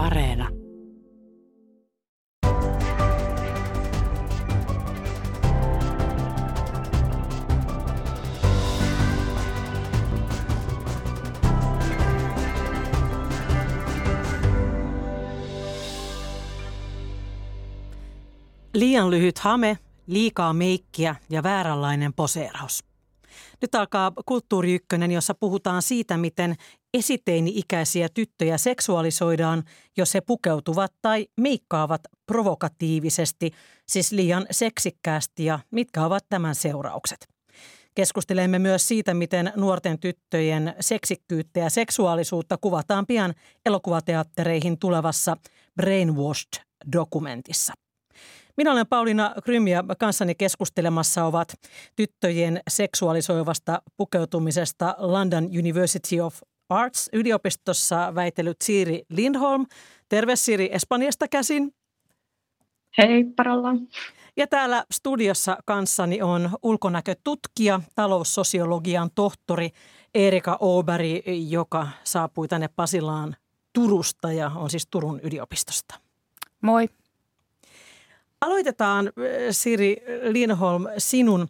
Areena. Liian lyhyt hame, liikaa meikkiä ja vääränlainen poseeraus. Nyt alkaa Kulttuuri Ykkönen, jossa puhutaan siitä, miten esiteini-ikäisiä tyttöjä seksuaalisoidaan, jos he pukeutuvat tai meikkaavat provokatiivisesti, siis liian seksikkäästi ja mitkä ovat tämän seuraukset. Keskustelemme myös siitä, miten nuorten tyttöjen seksikkyyttä ja seksuaalisuutta kuvataan pian elokuvateattereihin tulevassa Brainwashed-dokumentissa. Minä olen Pauliina Krym ja kanssani keskustelemassa ovat tyttöjen seksuaalisoivasta pukeutumisesta London University of Arts yliopistossa väitellyt Siiri Lindholm. Terve Siiri Espanjasta käsin. Hei Parolla. Ja täällä studiossa kanssani on ulkonäkötutkija, taloussosiologian tohtori Erika Oberi, joka saapui tänne Pasilaan Turusta ja on siis Turun yliopistosta. Moi. Aloitetaan, äh, Siri Lindholm, sinun,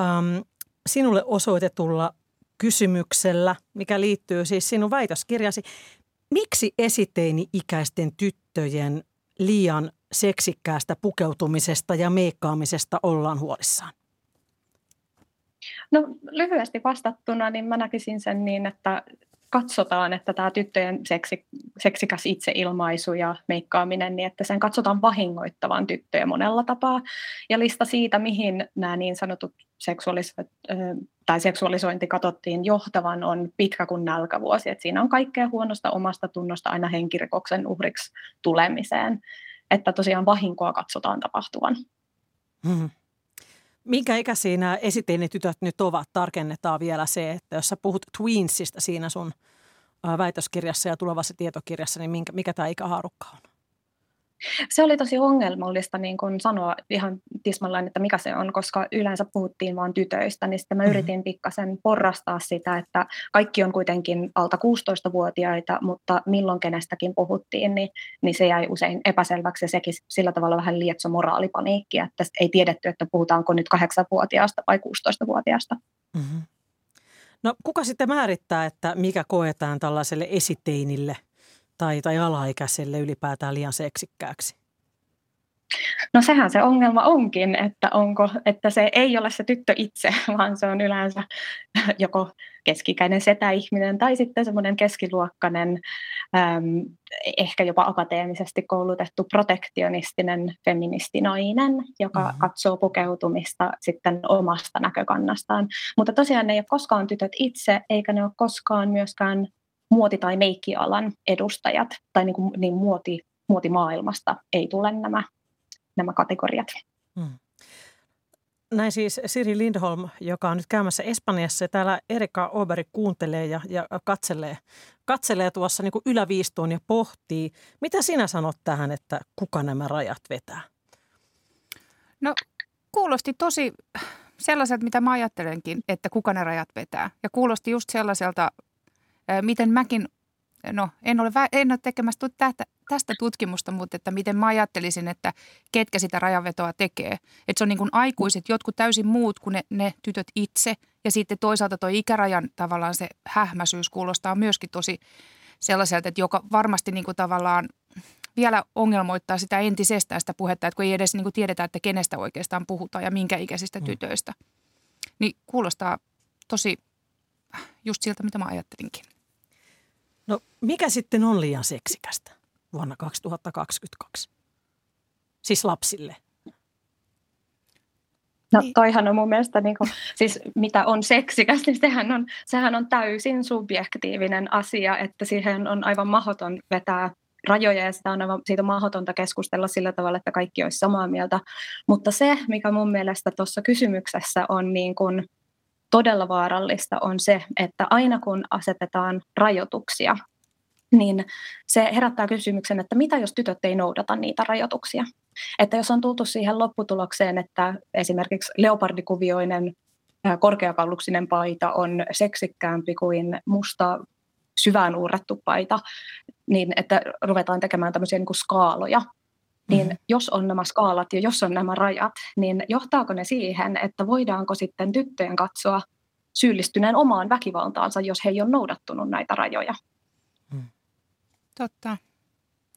ähm, sinulle osoitetulla kysymyksellä, mikä liittyy siis sinun väitöskirjasi. Miksi esiteini-ikäisten tyttöjen liian seksikkäästä pukeutumisesta ja meikkaamisesta ollaan huolissaan? No lyhyesti vastattuna, niin mä näkisin sen niin, että katsotaan, että tämä tyttöjen seksi, seksikäs itseilmaisu ja meikkaaminen, niin että sen katsotaan vahingoittavan tyttöjä monella tapaa. Ja lista siitä, mihin nämä niin sanotut seksuaalis- tai seksuaalisointi katsottiin johtavan, on pitkä kuin nälkävuosi. Et siinä on kaikkea huonosta omasta tunnosta aina henkirikoksen uhriksi tulemiseen. Että tosiaan vahinkoa katsotaan tapahtuvan. Hmm. Minkä ikäisiä nämä esiteinitytöt nyt ovat? Tarkennetaan vielä se, että jos sä puhut Tweensista siinä sun väitöskirjassa ja tulevassa tietokirjassa, niin minkä, mikä tämä ikähaarukka on? Se oli tosi ongelmallista niin kun sanoa ihan tismalleen, että mikä se on, koska yleensä puhuttiin vain tytöistä, niin sitten mä mm-hmm. yritin pikkasen porrastaa sitä, että kaikki on kuitenkin alta 16-vuotiaita, mutta milloin kenestäkin puhuttiin, niin, niin se jäi usein epäselväksi ja sekin sillä tavalla vähän lietso moraalipaniikki, että ei tiedetty, että puhutaanko nyt 8-vuotiaasta vai 16-vuotiaasta. Mm-hmm. No kuka sitten määrittää, että mikä koetaan tällaiselle esiteinille – tai, tai alaikäiselle ylipäätään liian seksikkääksi? No sehän se ongelma onkin, että, onko, että se ei ole se tyttö itse, vaan se on yleensä joko keskikäinen setäihminen tai sitten semmoinen keskiluokkainen, äm, ehkä jopa akateemisesti koulutettu protektionistinen feministinainen, joka mm-hmm. katsoo pukeutumista sitten omasta näkökannastaan. Mutta tosiaan ne ei ole koskaan tytöt itse, eikä ne ole koskaan myöskään muoti- tai meikkialan edustajat tai niin, kuin, niin muoti, muotimaailmasta ei tule nämä, nämä kategoriat. Hmm. Näin siis Siri Lindholm, joka on nyt käymässä Espanjassa ja täällä Erika Oberi kuuntelee ja, ja katselee, katselee tuossa niin kuin yläviistoon ja pohtii. Mitä sinä sanot tähän, että kuka nämä rajat vetää? No kuulosti tosi sellaiselta, mitä mä ajattelenkin, että kuka ne rajat vetää. Ja kuulosti just sellaiselta miten mäkin, no en ole, en ole tekemässä tästä, tästä tutkimusta, mutta että miten mä ajattelisin, että ketkä sitä rajanvetoa tekee. Että se on niin kuin aikuiset, jotkut täysin muut kuin ne, ne tytöt itse. Ja sitten toisaalta tuo ikärajan tavallaan se hähmäisyys kuulostaa myöskin tosi sellaiselta, että joka varmasti niin kuin tavallaan vielä ongelmoittaa sitä entisestään sitä puhetta, että kun ei edes niin kuin tiedetä, että kenestä oikeastaan puhutaan ja minkä ikäisistä mm. tytöistä. Niin kuulostaa tosi just siltä, mitä mä ajattelinkin. No mikä sitten on liian seksikästä vuonna 2022? Siis lapsille. No niin. toihan on mun mielestä, niin kuin, siis mitä on seksikäs, niin sehän on, sehän on täysin subjektiivinen asia, että siihen on aivan mahdoton vetää rajoja ja sitä on aivan, siitä on mahdotonta keskustella sillä tavalla, että kaikki olisi samaa mieltä. Mutta se, mikä mun mielestä tuossa kysymyksessä on niin kuin todella vaarallista on se, että aina kun asetetaan rajoituksia, niin se herättää kysymyksen, että mitä jos tytöt ei noudata niitä rajoituksia. Että jos on tultu siihen lopputulokseen, että esimerkiksi leopardikuvioinen korkeakalluksinen paita on seksikkäämpi kuin musta syvään uurrettu paita, niin että ruvetaan tekemään tämmöisiä niin kuin skaaloja. Niin mm-hmm. jos on nämä skaalat ja jos on nämä rajat, niin johtaako ne siihen, että voidaanko sitten tyttöjen katsoa syyllistyneen omaan väkivaltaansa, jos he ei ole noudattunut näitä rajoja? Mm. Totta.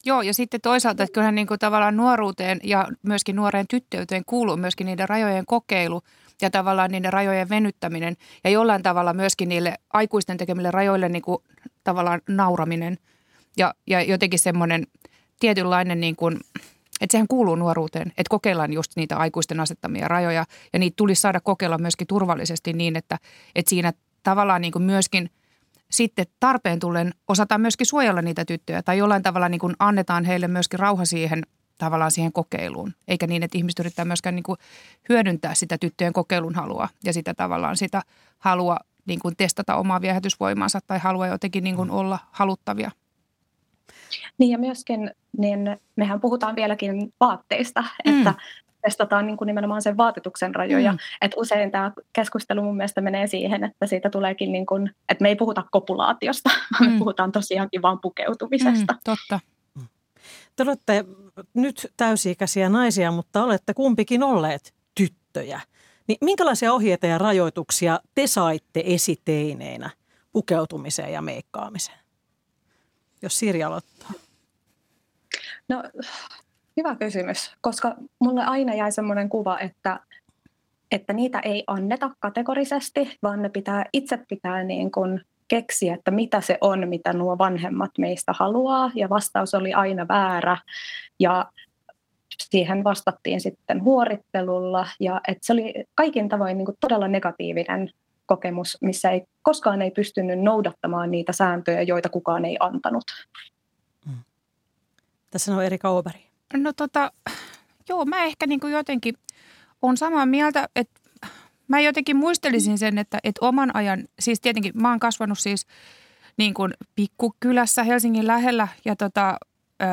Joo, ja sitten toisaalta, että kyllähän niin kuin tavallaan nuoruuteen ja myöskin nuoreen tyttöyteen kuuluu myöskin niiden rajojen kokeilu ja tavallaan niiden rajojen venyttäminen ja jollain tavalla myöskin niille aikuisten tekemille rajoille niin kuin tavallaan nauraminen ja, ja jotenkin semmoinen tietynlainen niin kuin, että sehän kuuluu nuoruuteen, että kokeillaan just niitä aikuisten asettamia rajoja ja niitä tulisi saada kokeilla myöskin turvallisesti niin, että, että siinä tavallaan niin kuin myöskin – sitten tarpeen tullen osataan myöskin suojella niitä tyttöjä tai jollain tavalla niin kuin annetaan heille myöskin rauha siihen tavallaan siihen kokeiluun. Eikä niin, että ihmiset yrittää myöskään niin kuin hyödyntää sitä tyttöjen kokeilun halua ja sitä tavallaan sitä halua niin kuin testata omaa viehätysvoimaansa tai halua jotenkin niin kuin olla haluttavia. Niin ja myöskin, niin mehän puhutaan vieläkin vaatteista, mm. että testataan niin kuin nimenomaan sen vaatetuksen rajoja. Mm. Et usein tämä keskustelu mun mielestä menee siihen, että siitä tuleekin, niin kuin, että me ei puhuta kopulaatiosta, vaan mm. me puhutaan tosiaankin vain pukeutumisesta. Mm, totta. Te olette nyt täysi-ikäisiä naisia, mutta olette kumpikin olleet tyttöjä. Niin minkälaisia ohjeita ja rajoituksia te saitte esiteineinä pukeutumiseen ja meikkaamiseen? Jos Sirja aloittaa. No Hyvä kysymys, koska mulle aina jäi semmoinen kuva, että, että niitä ei anneta kategorisesti, vaan ne pitää itse pitää niin kuin keksiä, että mitä se on, mitä nuo vanhemmat meistä haluaa, ja vastaus oli aina väärä, ja siihen vastattiin sitten huorittelulla, ja että se oli kaikin tavoin niin kuin todella negatiivinen kokemus, missä ei koskaan ei pystynyt noudattamaan niitä sääntöjä, joita kukaan ei antanut. Mm. Tässä on Erika Oberg. No tota, joo, mä ehkä niin kuin jotenkin on samaa mieltä, että mä jotenkin muistelisin sen, että, että oman ajan, siis tietenkin mä oon kasvanut siis niin kuin pikkukylässä Helsingin lähellä ja tota,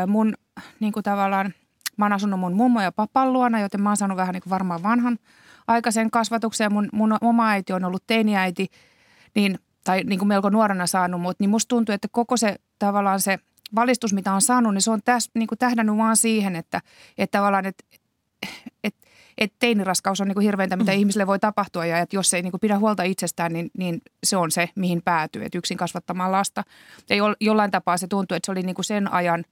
mun niin kuin tavallaan, mä oon asunut mun mummo ja papan luona, joten mä oon saanut vähän niin kuin varmaan vanhan aikaisen kasvatuksen ja mun, mun oma äiti on ollut teiniäiti, niin, tai niin kuin melko nuorena saanut, mutta niin musta tuntuu, että koko se tavallaan se – valistus, mitä on saanut, niin se on täs, niin kuin tähdännyt vaan siihen, että, että tavallaan, että, että, että teiniraskaus on niin kuin hirveintä, mitä mm. ihmisille voi tapahtua ja että jos ei niin kuin pidä huolta itsestään, niin, niin se on se, mihin päätyy, että yksin kasvattamaan lasta. Ja jollain tapaa se tuntuu, että se oli niin kuin sen ajan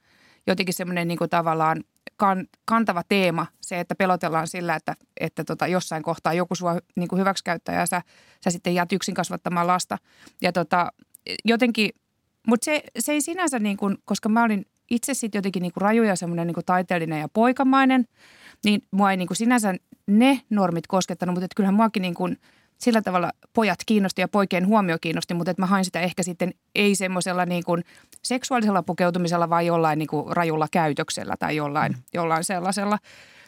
jotenkin semmoinen niin kuin tavallaan kan, kantava teema, se, että pelotellaan sillä, että, että tota, jossain kohtaa joku sua niin kuin hyväksikäyttää ja sä, sä sitten jäät yksin kasvattamaan lasta. Ja tota, jotenkin – mutta se, se ei sinänsä, niin kuin, koska mä olin itse sitten jotenkin niin kuin raju ja semmoinen niin taiteellinen ja poikamainen, niin mua ei niin kuin sinänsä ne normit koskettanut, mutta kyllähän muakin niin kuin sillä tavalla pojat kiinnosti ja poikien huomio kiinnosti, mutta että mä hain sitä ehkä sitten ei semmoisella niin kuin seksuaalisella pukeutumisella, vaan jollain niin kuin rajulla käytöksellä tai jollain, mm. jollain sellaisella.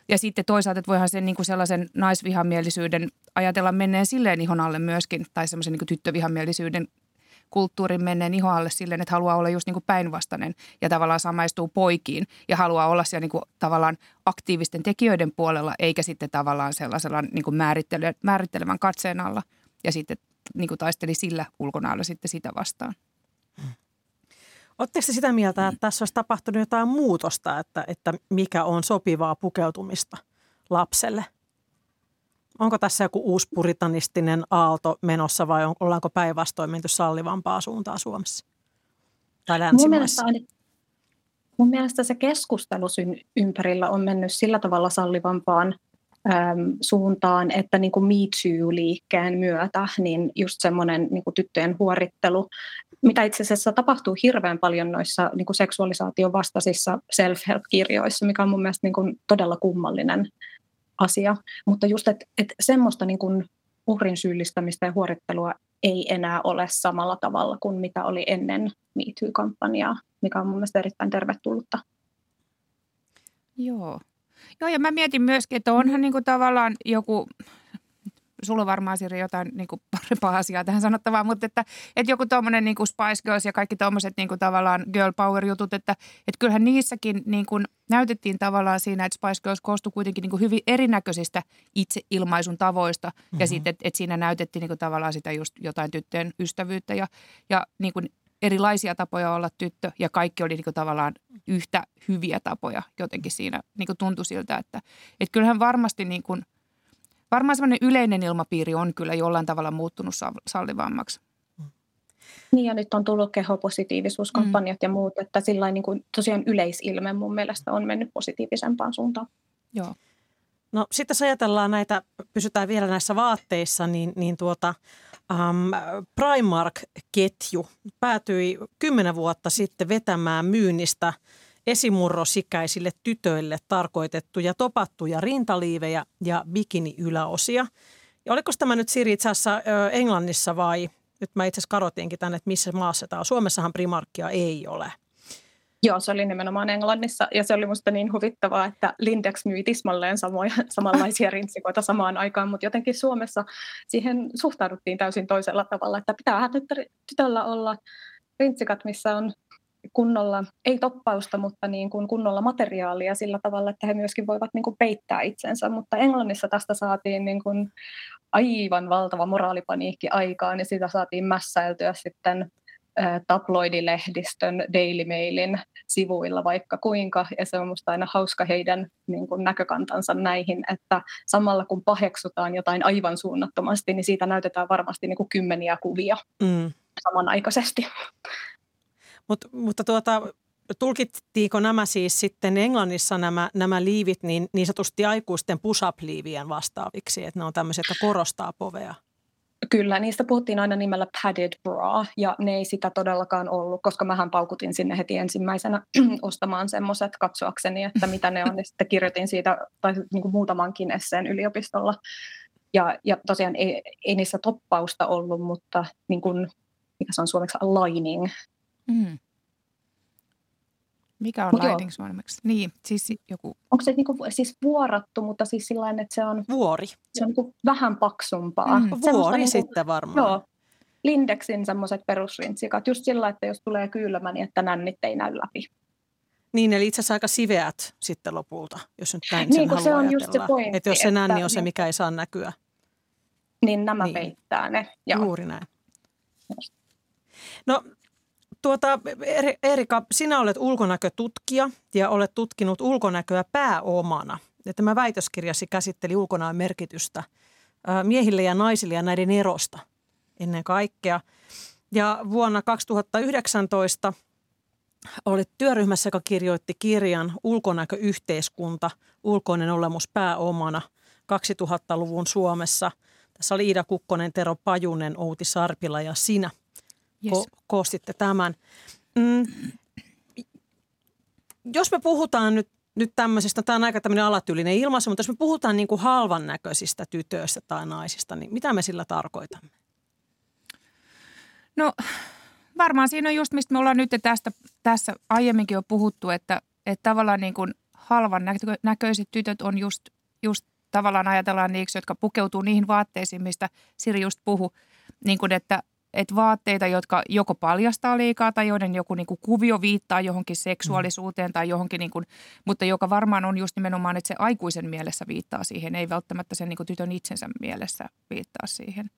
Ja sitten toisaalta, että voihan sen niin kuin sellaisen naisvihamielisyyden ajatella menneen silleen ihon alle myöskin, tai semmoisen niin tyttövihamielisyyden kulttuurin menneen iho alle silleen, että haluaa olla just niin kuin päinvastainen ja tavallaan samaistuu poikiin ja haluaa olla siellä niin kuin tavallaan aktiivisten tekijöiden puolella eikä sitten tavallaan sellaisella niin kuin määrittele, määrittelevän katseen alla ja sitten niin kuin taisteli sillä ulkonailla sitten sitä vastaan. Oletteko sitä mieltä, että tässä olisi tapahtunut jotain muutosta, että, että mikä on sopivaa pukeutumista lapselle – Onko tässä joku uusi puritanistinen aalto menossa vai on, ollaanko päinvastoin menty sallivampaa suuntaa Suomessa? Tai Mun mielestä, mun mielestä se keskustelu ympärillä on mennyt sillä tavalla sallivampaan äm, suuntaan, että niin kuin Me Too-liikkeen myötä niin just semmoinen niin kuin tyttöjen huorittelu, mitä itse asiassa tapahtuu hirveän paljon noissa niin kuin seksuaalisaation vastaisissa self-help-kirjoissa, mikä on mun mielestä niin kuin todella kummallinen asia. Mutta just, että et semmoista niin kuin uhrin syyllistämistä ja huorittelua ei enää ole samalla tavalla kuin mitä oli ennen MeToo-kampanjaa, mikä on mun mielestä erittäin tervetullutta. Joo. Joo, ja mä mietin myöskin, että onhan niin kuin tavallaan joku sulla on varmaan Siri jotain niin kuin parempaa asiaa tähän sanottavaa, mutta että, että joku tuommoinen niin Spice Girls ja kaikki tuommoiset niin kuin tavallaan girl power jutut, että, että kyllähän niissäkin niin kuin näytettiin tavallaan siinä, että Spice Girls koostui kuitenkin niin kuin hyvin erinäköisistä itseilmaisun tavoista mm-hmm. ja sitten, että, että siinä näytettiin niin kuin tavallaan sitä just jotain tyttöjen ystävyyttä ja, ja niin kuin erilaisia tapoja olla tyttö ja kaikki oli niin kuin tavallaan yhtä hyviä tapoja jotenkin siinä niin kuin tuntui siltä, että, että kyllähän varmasti niin kuin, varmaan semmoinen yleinen ilmapiiri on kyllä jollain tavalla muuttunut sallivammaksi. Niin ja nyt on tullut kehopositiivisuuskampanjat mm. ja muut, että sillä niin kuin tosiaan yleisilme mun mielestä on mennyt positiivisempaan suuntaan. Joo. No sitten jos ajatellaan näitä, pysytään vielä näissä vaatteissa, niin, niin tuota, um, Primark-ketju päätyi kymmenen vuotta sitten vetämään myynnistä esimurrosikäisille tytöille tarkoitettuja topattuja rintaliivejä ja bikini-yläosia. Ja oliko tämä nyt Siri itse asiassa Englannissa vai, nyt mä itse asiassa karotinkin tänne, että missä maassa tämä on. Suomessahan Primarkia ei ole. Joo, se oli nimenomaan Englannissa ja se oli musta niin huvittavaa, että Lindex myi tismalleen samoja, samanlaisia rintsikoita samaan aikaan, mutta jotenkin Suomessa siihen suhtauduttiin täysin toisella tavalla, että pitää tytöllä olla rintsikat, missä on kunnolla, ei toppausta, mutta niin kuin kunnolla materiaalia sillä tavalla, että he myöskin voivat niin kuin peittää itsensä. Mutta Englannissa tästä saatiin niin kuin aivan valtava moraalipaniikki aikaan ja sitä saatiin mässäiltyä sitten tabloidilehdistön Daily Mailin sivuilla vaikka kuinka, ja se on minusta aina hauska heidän niin kuin, näkökantansa näihin, että samalla kun paheksutaan jotain aivan suunnattomasti, niin siitä näytetään varmasti niin kuin, kymmeniä kuvia mm. samanaikaisesti. Mut, mutta tuota, tulkittiinko nämä siis sitten Englannissa nämä, nämä liivit niin, niin sanotusti aikuisten push-up-liivien vastaaviksi, että ne on tämmöisiä, jotka korostaa povea? Kyllä, niistä puhuttiin aina nimellä padded bra, ja ne ei sitä todellakaan ollut, koska mähän paukutin sinne heti ensimmäisenä ostamaan semmoiset katsoakseni, että mitä ne on, ja sitten kirjoitin siitä tai niin kuin muutamankin esseen yliopistolla. Ja, ja tosiaan ei, ei niissä toppausta ollut, mutta niin kuin, mikä se on suomeksi, lining. Mm. Mikä on Mut lighting suomeksi? Niin, siis joku... Onko se niinku, siis vuorattu, mutta siis sillä että se on... Vuori. Se on niinku vähän paksumpaa. Mm. Vuori niinku, sitten varmaan. Joo. Lindexin semmoiset perusrintsikat, just sillä, että jos tulee kylmä, niin että nännit ei näy läpi. Niin, eli itse asiassa aika siveät sitten lopulta, jos nyt näin niin, sen se on just se pointti. Että jos se nänni on se, mikä ei saa näkyä. Niin nämä niin. peittää ne. Joo. Juuri näin. No tuota, Erika, sinä olet ulkonäkötutkija ja olet tutkinut ulkonäköä pääomana. Ja tämä väitöskirjasi käsitteli ulkonäön merkitystä miehille ja naisille ja näiden erosta ennen kaikkea. Ja vuonna 2019 olet työryhmässä, joka kirjoitti kirjan Ulkonäköyhteiskunta, ulkoinen olemus pääomana 2000-luvun Suomessa. Tässä oli Iida Kukkonen, Tero Pajunen, Outi Sarpila ja sinä – yes. ko- koostitte tämän. Mm, jos me puhutaan nyt, nyt tämmöisestä, tämä on aika tämmöinen alatyylinen ilmaisu, mutta jos me puhutaan niin kuin halvan näköisistä tytöistä tai naisista, niin mitä me sillä tarkoitamme? No varmaan siinä on just, mistä me ollaan nyt tästä, tässä aiemminkin jo puhuttu, että, että tavallaan niin kuin halvan näköiset tytöt on just, just tavallaan ajatellaan niiksi, jotka pukeutuu niihin vaatteisiin, mistä Siri just puhui, niin kuin että että vaatteita, jotka joko paljastaa liikaa tai joiden joku niin kuin kuvio viittaa johonkin seksuaalisuuteen tai johonkin, niin kuin, mutta joka varmaan on just nimenomaan, että se aikuisen mielessä viittaa siihen, ei välttämättä sen niin kuin tytön itsensä mielessä viittaa siihen.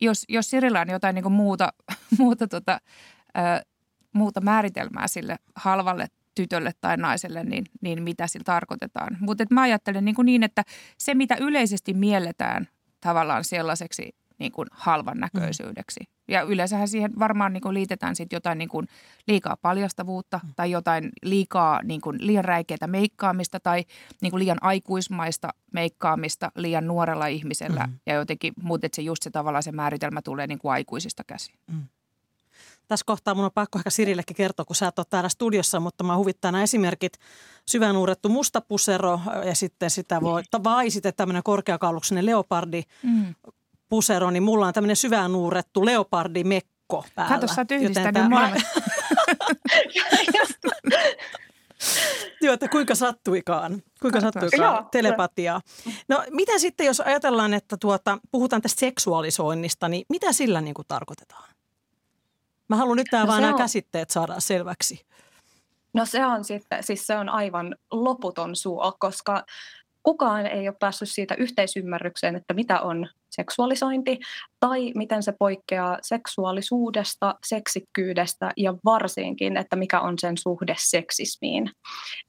Jos, jos Sirillä on jotain niin kuin muuta, muuta, tota, ää, muuta määritelmää sille halvalle tytölle tai naiselle, niin, niin mitä sillä tarkoitetaan. Mutta mä ajattelen niin, niin, että se mitä yleisesti mielletään tavallaan sellaiseksi niin kuin halvan näköisyydeksi. Mm. Ja yleensähän siihen varmaan niin kuin liitetään sit jotain niin kuin liikaa paljastavuutta mm. tai jotain liikaa niin kuin liian räikeitä meikkaamista tai niin kuin liian aikuismaista meikkaamista liian nuorella ihmisellä. Mm. Ja jotenkin, mutta se just se tavallaan se määritelmä tulee niin kuin aikuisista käsin. Mm. Tässä kohtaa mun on pakko ehkä Sirillekin kertoa, kun sä et ole täällä studiossa, mutta mä huvittaa nämä esimerkit. Syvän uurrettu mustapusero ja sitten sitä voi, vai sitten tämmöinen korkeakauluksinen leopardi, mm pusero, niin mulla on tämmöinen syvään nuurettu leopardimekko päällä. Kato, sä oot yhdistänyt molemmat. Joo, että kuinka sattuikaan. Kuinka sattuikaan. Joo, Telepatiaa. No mitä sitten, jos ajatellaan, että tuota, puhutaan tästä seksuaalisoinnista, niin mitä sillä niin kuin tarkoitetaan? Mä haluan nyt no vaan nämä on... käsitteet saada selväksi. No se on sitten, siis se on aivan loputon suo, koska kukaan ei ole päässyt siitä yhteisymmärrykseen, että mitä on seksuaalisointi, tai miten se poikkeaa seksuaalisuudesta, seksikkyydestä ja varsinkin, että mikä on sen suhde seksismiin.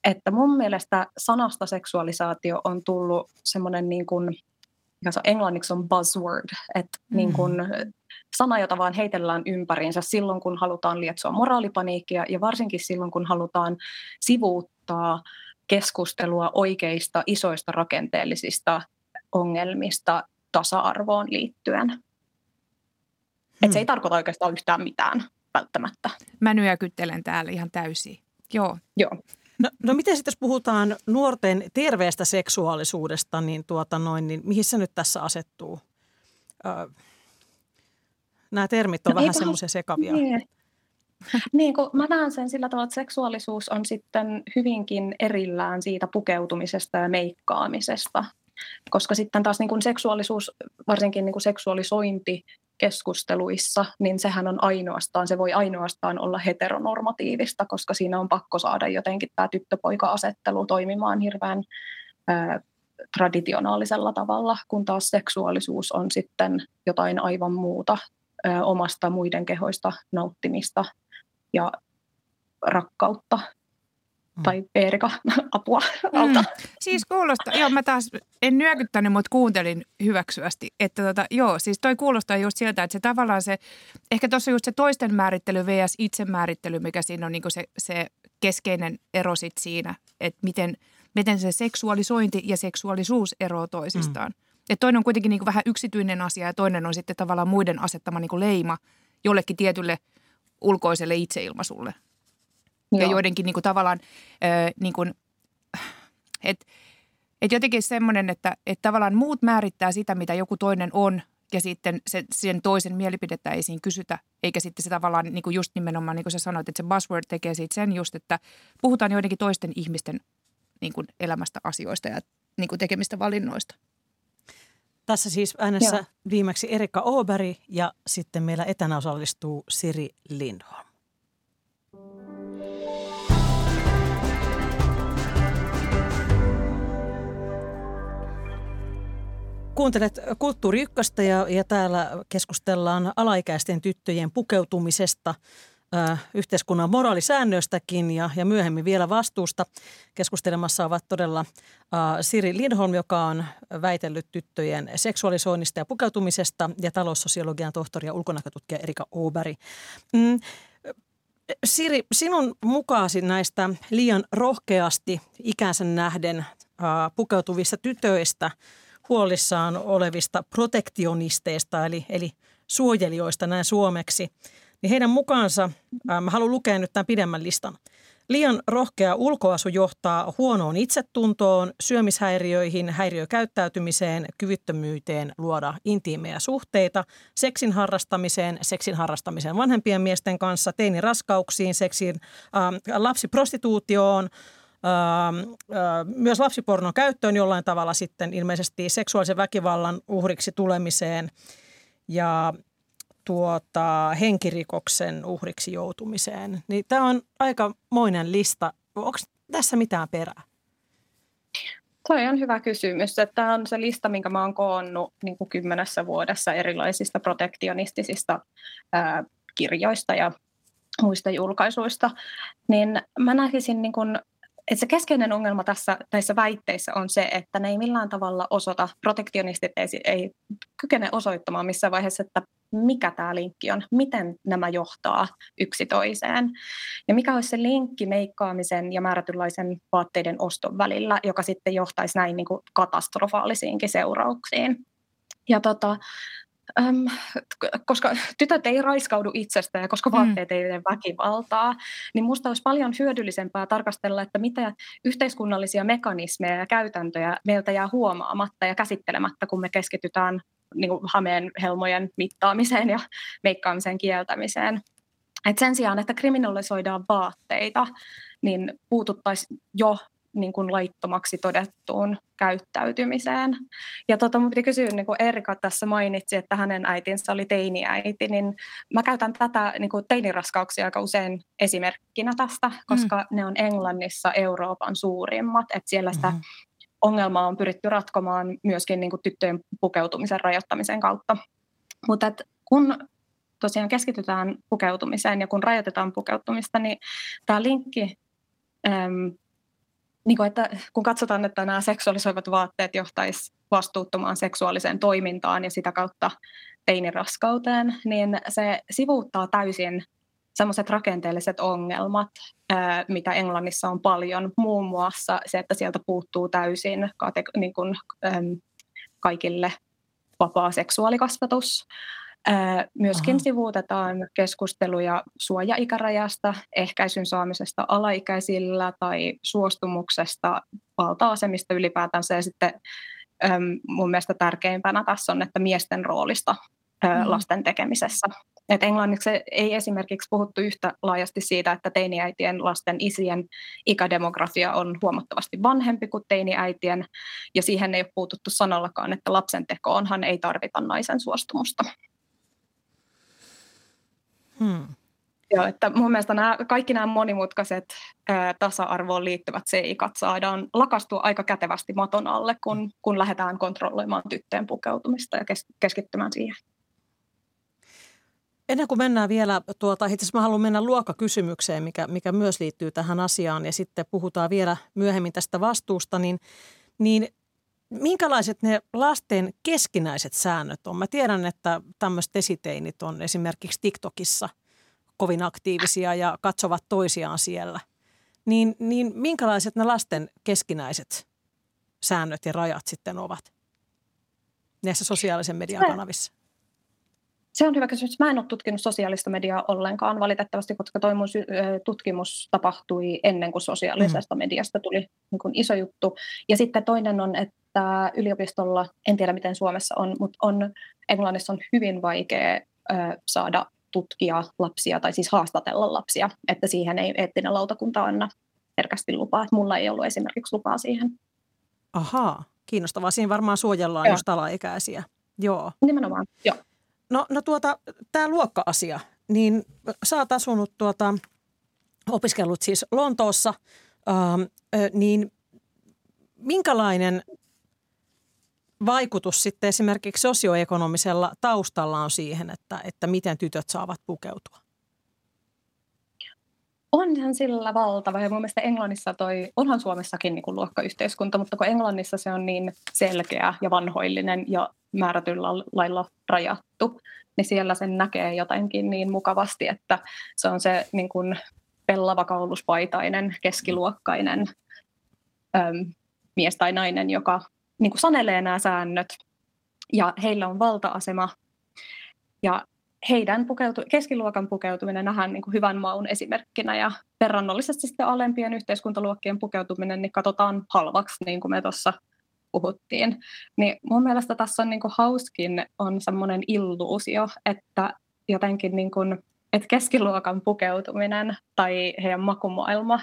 Että mun mielestä sanasta seksuaalisaatio on tullut semmoinen niin kuin, mikä se on, englanniksi on buzzword, että mm. niin kuin, sana, jota vaan heitellään ympäriinsä silloin, kun halutaan lietsoa moraalipaniikkia ja varsinkin silloin, kun halutaan sivuuttaa keskustelua oikeista isoista rakenteellisista ongelmista tasa-arvoon liittyen. Hmm. Et se ei tarkoita oikeastaan yhtään mitään välttämättä. Mä nyökyttelen täällä ihan täysin. Joo. Joo. No, no miten sitten jos puhutaan nuorten terveestä seksuaalisuudesta, niin, tuota noin, niin mihin se nyt tässä asettuu? Ö, nämä termit on no vähän semmoisia sekavia. Niin. niin, kun mä näen sen sillä tavalla, että seksuaalisuus on sitten hyvinkin erillään siitä pukeutumisesta ja meikkaamisesta. Koska sitten taas niin kuin seksuaalisuus, varsinkin niin kuin seksuaalisointi keskusteluissa, niin sehän on ainoastaan, se voi ainoastaan olla heteronormatiivista, koska siinä on pakko saada jotenkin tämä tyttöpoika-asettelu toimimaan hirveän ää, traditionaalisella tavalla, kun taas seksuaalisuus on sitten jotain aivan muuta, ää, omasta muiden kehoista nauttimista ja rakkautta. Tai Eerika, apua, alta. Mm. Siis kuulostaa, joo mä taas en nyökyttänyt, mutta kuuntelin hyväksyvästi, että tota, joo, siis toi kuulostaa just siltä, että se tavallaan se, ehkä tuossa just se toisten määrittely vs. itsemäärittely, mikä siinä on niinku se, se keskeinen ero sit siinä, että miten, miten se seksuaalisointi ja seksuaalisuus eroaa toisistaan. Mm. Että toinen on kuitenkin niinku vähän yksityinen asia ja toinen on sitten tavallaan muiden asettama niinku leima jollekin tietylle ulkoiselle itseilmaisulle. Joo. Ja joidenkin niin kuin tavallaan, äh, niin kuin, että et jotenkin semmoinen, että, että tavallaan muut määrittää sitä, mitä joku toinen on ja sitten se, sen toisen mielipidettä ei siinä kysytä, eikä sitten se tavallaan niin kuin just nimenomaan, niin kuin sä sanoit, että se buzzword tekee siitä sen just, että puhutaan joidenkin toisten ihmisten niin kuin elämästä asioista ja niin kuin tekemistä valinnoista. Tässä siis äänessä Joo. viimeksi Erika Oberi ja sitten meillä etänä osallistuu Siri Lindholm. Kuuntelet Kulttuuri Ykköstä ja, ja täällä keskustellaan alaikäisten tyttöjen pukeutumisesta, ö, yhteiskunnan moraalisäännöistäkin ja, ja myöhemmin vielä vastuusta. Keskustelemassa ovat todella ö, Siri Lindholm, joka on väitellyt tyttöjen seksuaalisoinnista ja pukeutumisesta ja taloussosiologian tohtori ja ulkonäkötutkija Erika Oberi. Mm. Siri, sinun mukaasi näistä liian rohkeasti ikänsä nähden uh, pukeutuvista tytöistä – huolissaan olevista protektionisteista, eli, eli suojelijoista näin suomeksi, niin heidän mukaansa, ää, mä haluan lukea nyt tämän pidemmän listan. Liian rohkea ulkoasu johtaa huonoon itsetuntoon, syömishäiriöihin, häiriökäyttäytymiseen, kyvyttömyyteen luoda intiimejä suhteita, seksin harrastamiseen, seksin harrastamiseen vanhempien miesten kanssa, teiniraskauksiin, seksin, äh, lapsiprostituutioon, myös lapsipornon käyttöön jollain tavalla sitten ilmeisesti seksuaalisen väkivallan uhriksi tulemiseen. Ja tuota, henkirikoksen uhriksi joutumiseen. Niin tämä on aika moinen lista. Onko tässä mitään perää? Toi on hyvä kysymys. Tämä on se lista, minkä oon koonnut niin kuin kymmenessä vuodessa erilaisista protektionistisista ää, kirjoista ja muista julkaisuista. Niin mä näkisin niin kuin että se keskeinen ongelma tässä näissä väitteissä on se, että ne ei millään tavalla osoita, protektionistit ei, ei kykene osoittamaan missään vaiheessa, että mikä tämä linkki on, miten nämä johtaa yksi toiseen. Ja mikä olisi se linkki meikkaamisen ja määrätynlaisen vaatteiden oston välillä, joka sitten johtaisi näin niin kuin katastrofaalisiinkin seurauksiin. Ja tota, Öm, koska tytöt ei raiskaudu itsestä ja koska mm. vaatteet mm. ei tee väkivaltaa, niin minusta olisi paljon hyödyllisempää tarkastella, että mitä yhteiskunnallisia mekanismeja ja käytäntöjä meiltä jää huomaamatta ja käsittelemättä, kun me keskitytään niin kuin hameen helmojen mittaamiseen ja meikkaamisen kieltämiseen. Et sen sijaan, että kriminalisoidaan vaatteita, niin puututtaisiin jo niin kuin laittomaksi todettuun käyttäytymiseen. Ja tota, mun piti kysyä, niin kuin Erika tässä mainitsi, että hänen äitinsä oli teiniäiti, niin mä käytän tätä niin kuin teiniraskauksia aika usein esimerkkinä tästä, koska mm. ne on Englannissa Euroopan suurimmat, että siellä sitä mm ongelmaa on pyritty ratkomaan myöskin niin kuin tyttöjen pukeutumisen rajoittamisen kautta. Mutta kun tosiaan keskitytään pukeutumiseen ja kun rajoitetaan pukeutumista, niin tämä linkki, äm, niin kuin että kun katsotaan, että nämä seksuaalisoivat vaatteet johtaisi vastuuttomaan seksuaaliseen toimintaan ja sitä kautta teiniraskauteen, niin se sivuuttaa täysin sellaiset rakenteelliset ongelmat, mitä Englannissa on paljon, muun muassa se, että sieltä puuttuu täysin kate- niin kuin, kaikille vapaa seksuaalikasvatus. Myöskin Aha. sivuutetaan keskusteluja suojaikärajasta, ehkäisyn saamisesta alaikäisillä tai suostumuksesta valta-asemista ylipäätänsä. Ja sitten mun mielestä tärkeimpänä tässä on, että miesten roolista mm. lasten tekemisessä. Et englanniksi ei esimerkiksi puhuttu yhtä laajasti siitä, että teiniäitien lasten isien ikädemografia on huomattavasti vanhempi kuin teiniäitien, ja siihen ei ole puututtu sanallakaan, että lapsen tekoonhan ei tarvita naisen suostumusta. Hmm. Joo, että mun mielestä nämä, kaikki nämä monimutkaiset ää, tasa-arvoon liittyvät seikat saadaan lakastua aika kätevästi maton alle, kun, kun lähdetään kontrolloimaan tyttöjen pukeutumista ja kes, keskittymään siihen. Ennen kuin mennään vielä, tuota, itse asiassa mä haluan mennä luokkakysymykseen, mikä, mikä myös liittyy tähän asiaan ja sitten puhutaan vielä myöhemmin tästä vastuusta, niin, niin minkälaiset ne lasten keskinäiset säännöt on? Mä tiedän, että tämmöiset esiteinit on esimerkiksi TikTokissa kovin aktiivisia ja katsovat toisiaan siellä. Niin, niin minkälaiset ne lasten keskinäiset säännöt ja rajat sitten ovat näissä sosiaalisen median kanavissa? Se on hyvä kysymys. Mä en ole tutkinut sosiaalista mediaa ollenkaan valitettavasti, koska toi mun tutkimus tapahtui ennen kuin sosiaalisesta mm. mediasta tuli niin kuin iso juttu. Ja sitten toinen on, että yliopistolla, en tiedä miten Suomessa on, mutta on, Englannissa on hyvin vaikea ö, saada tutkia lapsia tai siis haastatella lapsia, että siihen ei eettinen lautakunta anna herkästi lupaa. Että mulla ei ollut esimerkiksi lupaa siihen. Ahaa, kiinnostavaa. Siinä varmaan suojellaan Joo. just alaikäisiä. Joo. Nimenomaan, joo. No, no tuota, tämä luokka-asia, niin sä oot asunut tuota, opiskellut siis Lontoossa, ähm, äh, niin minkälainen vaikutus sitten esimerkiksi sosioekonomisella taustalla on siihen, että, että miten tytöt saavat pukeutua? Onhan sillä valtava ja mun mielestä Englannissa toi, onhan Suomessakin niin kuin luokkayhteiskunta, mutta kun Englannissa se on niin selkeä ja vanhoillinen ja määrätyllä lailla rajattu, niin siellä sen näkee jotenkin niin mukavasti, että se on se niin kuin pellava kauluspaitainen, keskiluokkainen äm, mies tai nainen, joka niin kuin sanelee nämä säännöt. Ja heillä on valta-asema. Ja heidän pukeutu, keskiluokan pukeutuminen nähdään niin kuin hyvän maun esimerkkinä ja verrannollisesti sitten alempien yhteiskuntaluokkien pukeutuminen niin katsotaan halvaksi, niin kuin me tuossa puhuttiin. Niin mun mielestä tässä on niin kuin hauskin on semmoinen illuusio, että jotenkin niin kuin, että keskiluokan pukeutuminen tai heidän makumaailma,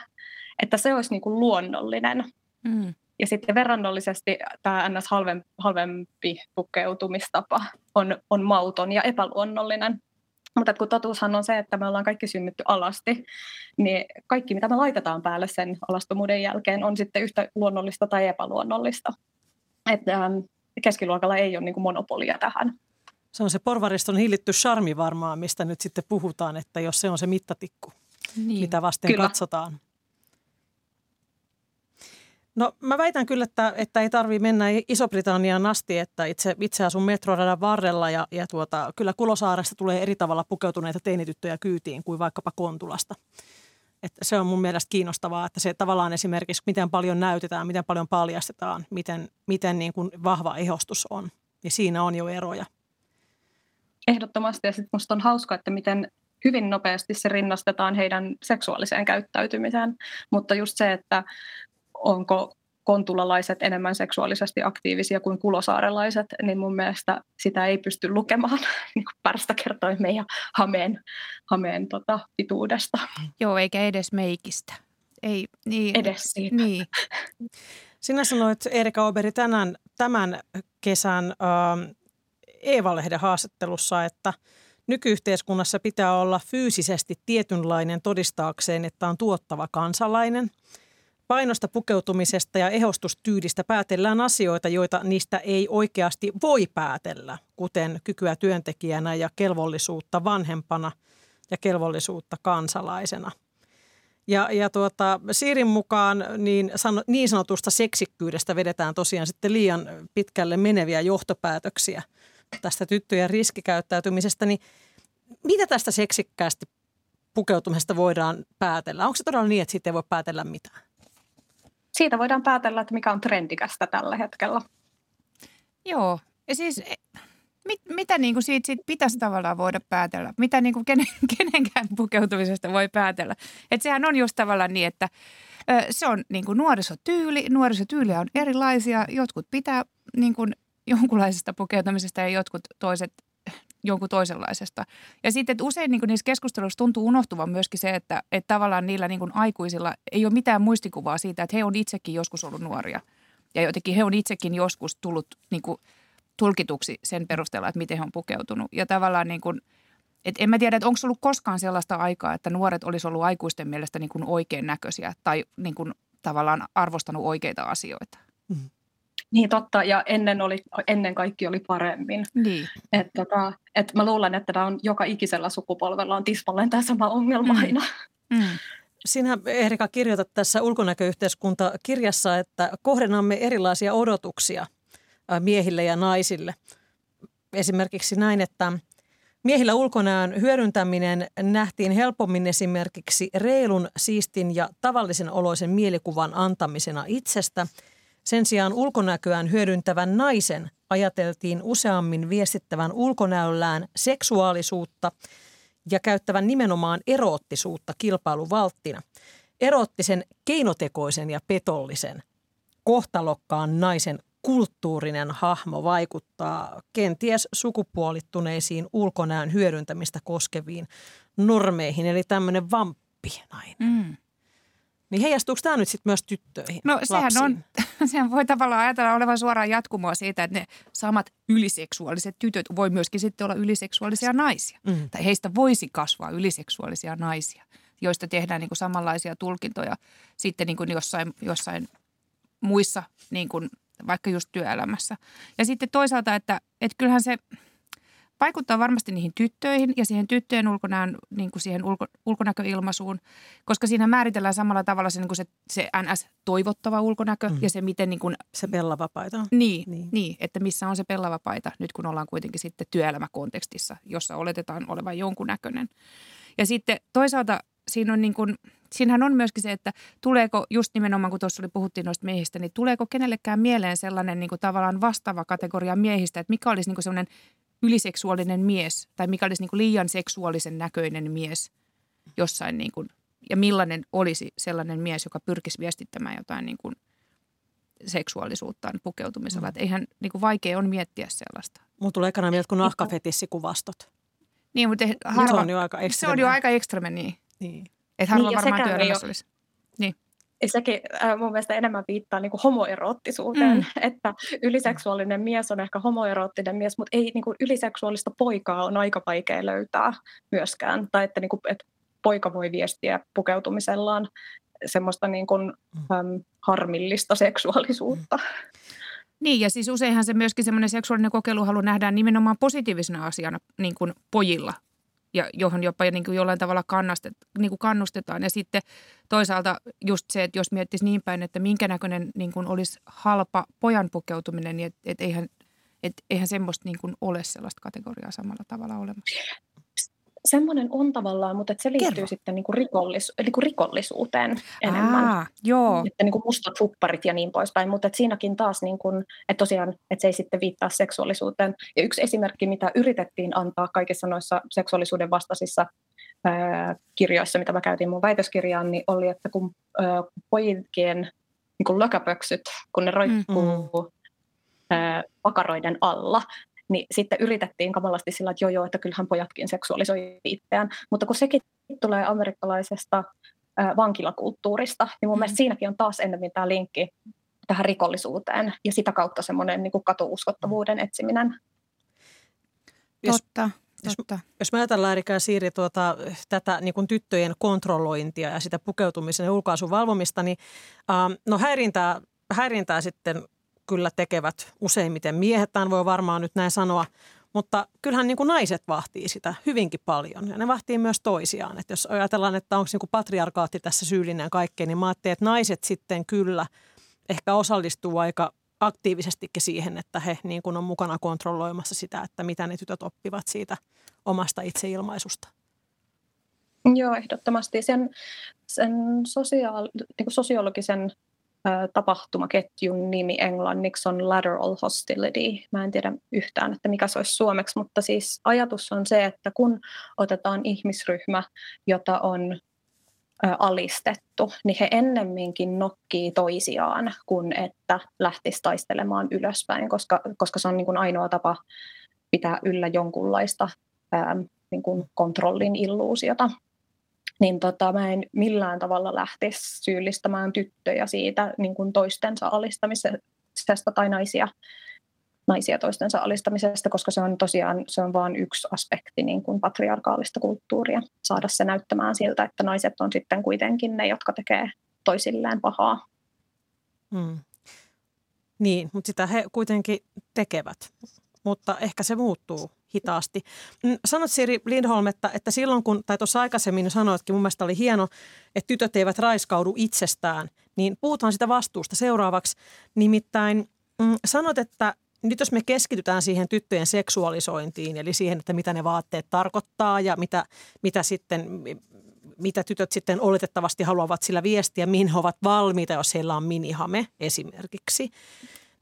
että se olisi niin kuin luonnollinen. Mm. Ja sitten verrannollisesti tämä ns. halvempi, halvempi pukeutumistapa on, on mauton ja epäluonnollinen. Mutta kun totuushan on se, että me ollaan kaikki synnytty alasti, niin kaikki mitä me laitetaan päälle sen alastomuuden jälkeen on sitten yhtä luonnollista tai epäluonnollista. Että ähm, keskiluokalla ei ole niin kuin monopolia tähän. Se on se porvariston hillitty charmi varmaan, mistä nyt sitten puhutaan, että jos se on se mittatikku, niin. mitä vasten Kyllä. katsotaan. No mä väitän kyllä, että, että ei tarvitse mennä Iso-Britanniaan asti, että itse, itse asun metroradan varrella ja, ja tuota, kyllä Kulosaaresta tulee eri tavalla pukeutuneita teinityttöjä kyytiin kuin vaikkapa Kontulasta. Että se on mun mielestä kiinnostavaa, että se tavallaan esimerkiksi miten paljon näytetään, miten paljon paljastetaan, miten, miten niin kuin vahva ehostus on. Ja siinä on jo eroja. Ehdottomasti ja sitten musta on hauska, että miten hyvin nopeasti se rinnastetaan heidän seksuaaliseen käyttäytymiseen. Mutta just se, että onko kontulalaiset enemmän seksuaalisesti aktiivisia kuin kulosaarelaiset, niin mun mielestä sitä ei pysty lukemaan niin kuin pärstä kertoi meidän hameen, hameen tota, pituudesta. Joo, eikä edes meikistä. Ei, niin, edes siitä. Niin. Sinä sanoit Erika Oberi tänään, tämän kesän äh, Eeva-lehden haastattelussa, että nykyyhteiskunnassa pitää olla fyysisesti tietynlainen todistaakseen, että on tuottava kansalainen – painosta pukeutumisesta ja ehostustyylistä päätellään asioita, joita niistä ei oikeasti voi päätellä, kuten kykyä työntekijänä ja kelvollisuutta vanhempana ja kelvollisuutta kansalaisena. Ja, ja tuota, Siirin mukaan niin, sano, niin sanotusta seksikkyydestä vedetään tosiaan sitten liian pitkälle meneviä johtopäätöksiä tästä tyttöjen riskikäyttäytymisestä. Niin mitä tästä seksikkäästi pukeutumisesta voidaan päätellä? Onko se todella niin, että siitä ei voi päätellä mitään? Siitä voidaan päätellä, että mikä on trendikästä tällä hetkellä. Joo, ja siis e, mit, mitä niin kuin siitä, siitä pitäisi tavallaan voida päätellä? Mitä niin kuin kenen, kenenkään pukeutumisesta voi päätellä? Että sehän on just tavallaan niin, että ö, se on niin kuin nuorisotyyli. Nuorisotyyliä on erilaisia. Jotkut pitää niin kuin jonkunlaisesta pukeutumisesta ja jotkut toiset jonkun toisenlaisesta. Ja sitten että usein niin kuin niissä keskusteluissa tuntuu unohtuvan myöskin se, että, että tavallaan niillä niin kuin aikuisilla ei ole mitään muistikuvaa siitä, että he on itsekin joskus ollut nuoria. Ja jotenkin he on itsekin joskus tullut niin kuin tulkituksi sen perusteella, että miten he on pukeutunut. Ja tavallaan niin kuin, että en mä tiedä, että onko ollut koskaan sellaista aikaa, että nuoret olisi ollut aikuisten mielestä niin kuin oikein näköisiä tai niin kuin tavallaan arvostanut oikeita asioita. Mm. Niin totta, ja ennen, oli, ennen kaikki oli paremmin. Niin. Et, tota, et mä luulen, että tämä on joka ikisellä sukupolvella on tismalleen tämä sama ongelma mm. aina. Mm. Sinä Erika kirjoitat tässä ulkonäköyhteiskunta-kirjassa, että kohdennamme erilaisia odotuksia miehille ja naisille. Esimerkiksi näin, että miehillä ulkonäön hyödyntäminen nähtiin helpommin esimerkiksi reilun, siistin ja tavallisen oloisen mielikuvan antamisena itsestä – sen sijaan ulkonäköään hyödyntävän naisen ajateltiin useammin viestittävän ulkonäöllään seksuaalisuutta ja käyttävän nimenomaan eroottisuutta kilpailuvalttina. Eroottisen, keinotekoisen ja petollisen kohtalokkaan naisen kulttuurinen hahmo vaikuttaa kenties sukupuolittuneisiin ulkonäön hyödyntämistä koskeviin normeihin, eli tämmöinen vamppi nainen. Mm. Niin heijastuuko tämä nyt sitten myös tyttöihin, No sehän, on, sehän voi tavallaan ajatella olevan suoraan jatkumoa siitä, että ne samat yliseksuaaliset tytöt voi myöskin sitten olla yliseksuaalisia naisia. Mm. Tai heistä voisi kasvaa yliseksuaalisia naisia, joista tehdään niin kuin samanlaisia tulkintoja sitten niin kuin jossain, jossain muissa, niin kuin vaikka just työelämässä. Ja sitten toisaalta, että, että kyllähän se – vaikuttaa varmasti niihin tyttöihin ja siihen tyttöjen ulkonäön, niin kuin siihen ulko, ulkonäköilmaisuun, koska siinä määritellään samalla tavalla se, niin kuin se, se NS-toivottava ulkonäkö mm. ja se miten niin kuin, Se pellavapaita. Niin, niin. niin, että missä on se pellavapaita nyt kun ollaan kuitenkin sitten työelämäkontekstissa, jossa oletetaan olevan jonkun näköinen. Ja sitten toisaalta siinä on niin kuin, siinähän on myöskin se, että tuleeko just nimenomaan, kun tuossa oli puhuttiin noista miehistä, niin tuleeko kenellekään mieleen sellainen niin kuin tavallaan vastaava kategoria miehistä, että mikä olisi niin kuin sellainen yliseksuaalinen mies tai mikä olisi niin kuin liian seksuaalisen näköinen mies jossain niin kuin, ja millainen olisi sellainen mies, joka pyrkisi viestittämään jotain niin kuin seksuaalisuuttaan pukeutumisella. Mm. Että eihän niin kuin vaikea on miettiä sellaista. Mulla tulee ekana mieltä kuin nahkafetissikuvastot. Niin, mutta harva, se on jo aika ekstreme. Se on jo aika ekstreme, niin. niin. Että harva niin, varmaan työelämässä olisi. Niin sekin äh, mun mielestä enemmän viittaa niin kuin homoeroottisuuteen, mm. että yliseksuaalinen mies on ehkä homoeroottinen mies, mutta ei niin kuin yliseksuaalista poikaa on aika vaikea löytää myöskään, tai että, niin kuin, että poika voi viestiä pukeutumisellaan semmoista niin kuin, äm, harmillista seksuaalisuutta. Niin, ja siis useinhan se myöskin semmoinen seksuaalinen kokeiluhalu nähdään nimenomaan positiivisena asiana niin kuin pojilla ja johon jopa niin kuin jollain tavalla kannastet, niin kuin kannustetaan. Ja sitten toisaalta just se, että jos miettisi niin päin, että minkä näköinen niin kuin olisi halpa pojan pukeutuminen, niin että et eihän, et eihän semmoista niin kuin ole sellaista kategoriaa samalla tavalla olemassa semmoinen on tavallaan, mutta se liittyy Kerro. sitten niin kuin rikollis, niin kuin rikollisuuteen enemmän. Aa, joo. Että niin kuin mustat hupparit ja niin poispäin, mutta että siinäkin taas, niin kuin, että tosiaan, että se ei sitten viittaa seksuaalisuuteen. Ja yksi esimerkki, mitä yritettiin antaa kaikissa noissa seksuaalisuuden vastaisissa ää, kirjoissa, mitä mä käytin mun väitöskirjaan, niin oli, että kun ää, pojikien niin kuin lökäpöksyt, kun ne roikkuu mm. ää, pakaroiden alla, niin sitten yritettiin kamalasti sillä, että joo joo, että kyllähän pojatkin seksuaalisoi itseään. Mutta kun sekin tulee amerikkalaisesta äh, vankilakulttuurista, niin mun mm. mielestä siinäkin on taas enemmän tämä linkki tähän rikollisuuteen ja sitä kautta semmoinen niin katuuskottavuuden etsiminen. Totta. Totta. Jos, jos me ajatellaan Erika Siiri tuota, tätä niin kuin tyttöjen kontrollointia ja sitä pukeutumisen ja ulkoasun valvomista, niin ähm, no häirintää, häirintää sitten kyllä tekevät useimmiten miehet, tämän voi varmaan nyt näin sanoa, mutta kyllähän niin kuin naiset vahtii sitä hyvinkin paljon ja ne vahtii myös toisiaan. Että jos ajatellaan, että onko niin kuin patriarkaatti tässä syyllinen kaikkeen, niin mä ajattelin, että naiset sitten kyllä ehkä osallistuu aika aktiivisestikin siihen, että he niin kuin on mukana kontrolloimassa sitä, että mitä ne tytöt oppivat siitä omasta itseilmaisusta. Joo, ehdottomasti. Sen, sen sosiaal, niin kuin sosiologisen tapahtumaketjun nimi englanniksi on lateral hostility. Mä en tiedä yhtään, että mikä se olisi suomeksi, mutta siis ajatus on se, että kun otetaan ihmisryhmä, jota on alistettu, niin he ennemminkin nokkii toisiaan kuin että lähtisi taistelemaan ylöspäin, koska, koska se on niin kuin ainoa tapa pitää yllä jonkunlaista ää, niin kuin kontrollin illuusiota niin tota, mä en millään tavalla lähtisi syyllistämään tyttöjä siitä niin kuin toistensa alistamisesta tai naisia, naisia toistensa alistamisesta, koska se on tosiaan se on vain yksi aspekti niin kuin patriarkaalista kulttuuria, saada se näyttämään siltä, että naiset on sitten kuitenkin ne, jotka tekee toisilleen pahaa. Hmm. Niin, mutta sitä he kuitenkin tekevät, mutta ehkä se muuttuu hitaasti. Mm, sanot Siri Lindholm, että, että silloin kun, tai tuossa aikaisemmin sanoitkin, mun mielestä oli hieno, että tytöt eivät raiskaudu itsestään, niin puhutaan sitä vastuusta seuraavaksi. Nimittäin mm, sanot, että nyt jos me keskitytään siihen tyttöjen seksuaalisointiin, eli siihen, että mitä ne vaatteet tarkoittaa ja mitä, mitä sitten mitä tytöt sitten oletettavasti haluavat sillä viestiä, mihin he ovat valmiita, jos heillä on minihame esimerkiksi.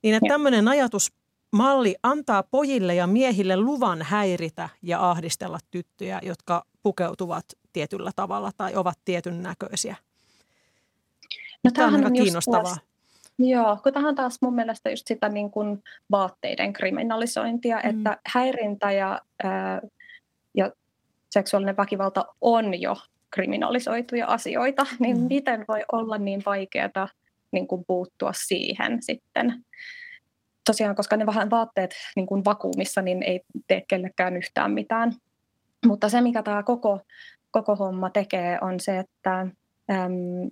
Niin että tämmöinen ajatus malli antaa pojille ja miehille luvan häiritä ja ahdistella tyttöjä, jotka pukeutuvat tietyllä tavalla tai ovat tietyn näköisiä. No, Tämä on aika kiinnostavaa. Taas, joo, kun tähän taas mun mielestä just sitä niin kuin vaatteiden kriminalisointia, mm. että häirintä ja, ää, ja seksuaalinen väkivalta on jo kriminalisoituja asioita, niin mm. miten voi olla niin vaikeaa niin kuin puuttua siihen sitten tosiaan, koska ne vähän vaatteet niin kuin vakuumissa, niin ei tee kellekään yhtään mitään. Mutta se, mikä tämä koko, koko homma tekee, on se, että äm,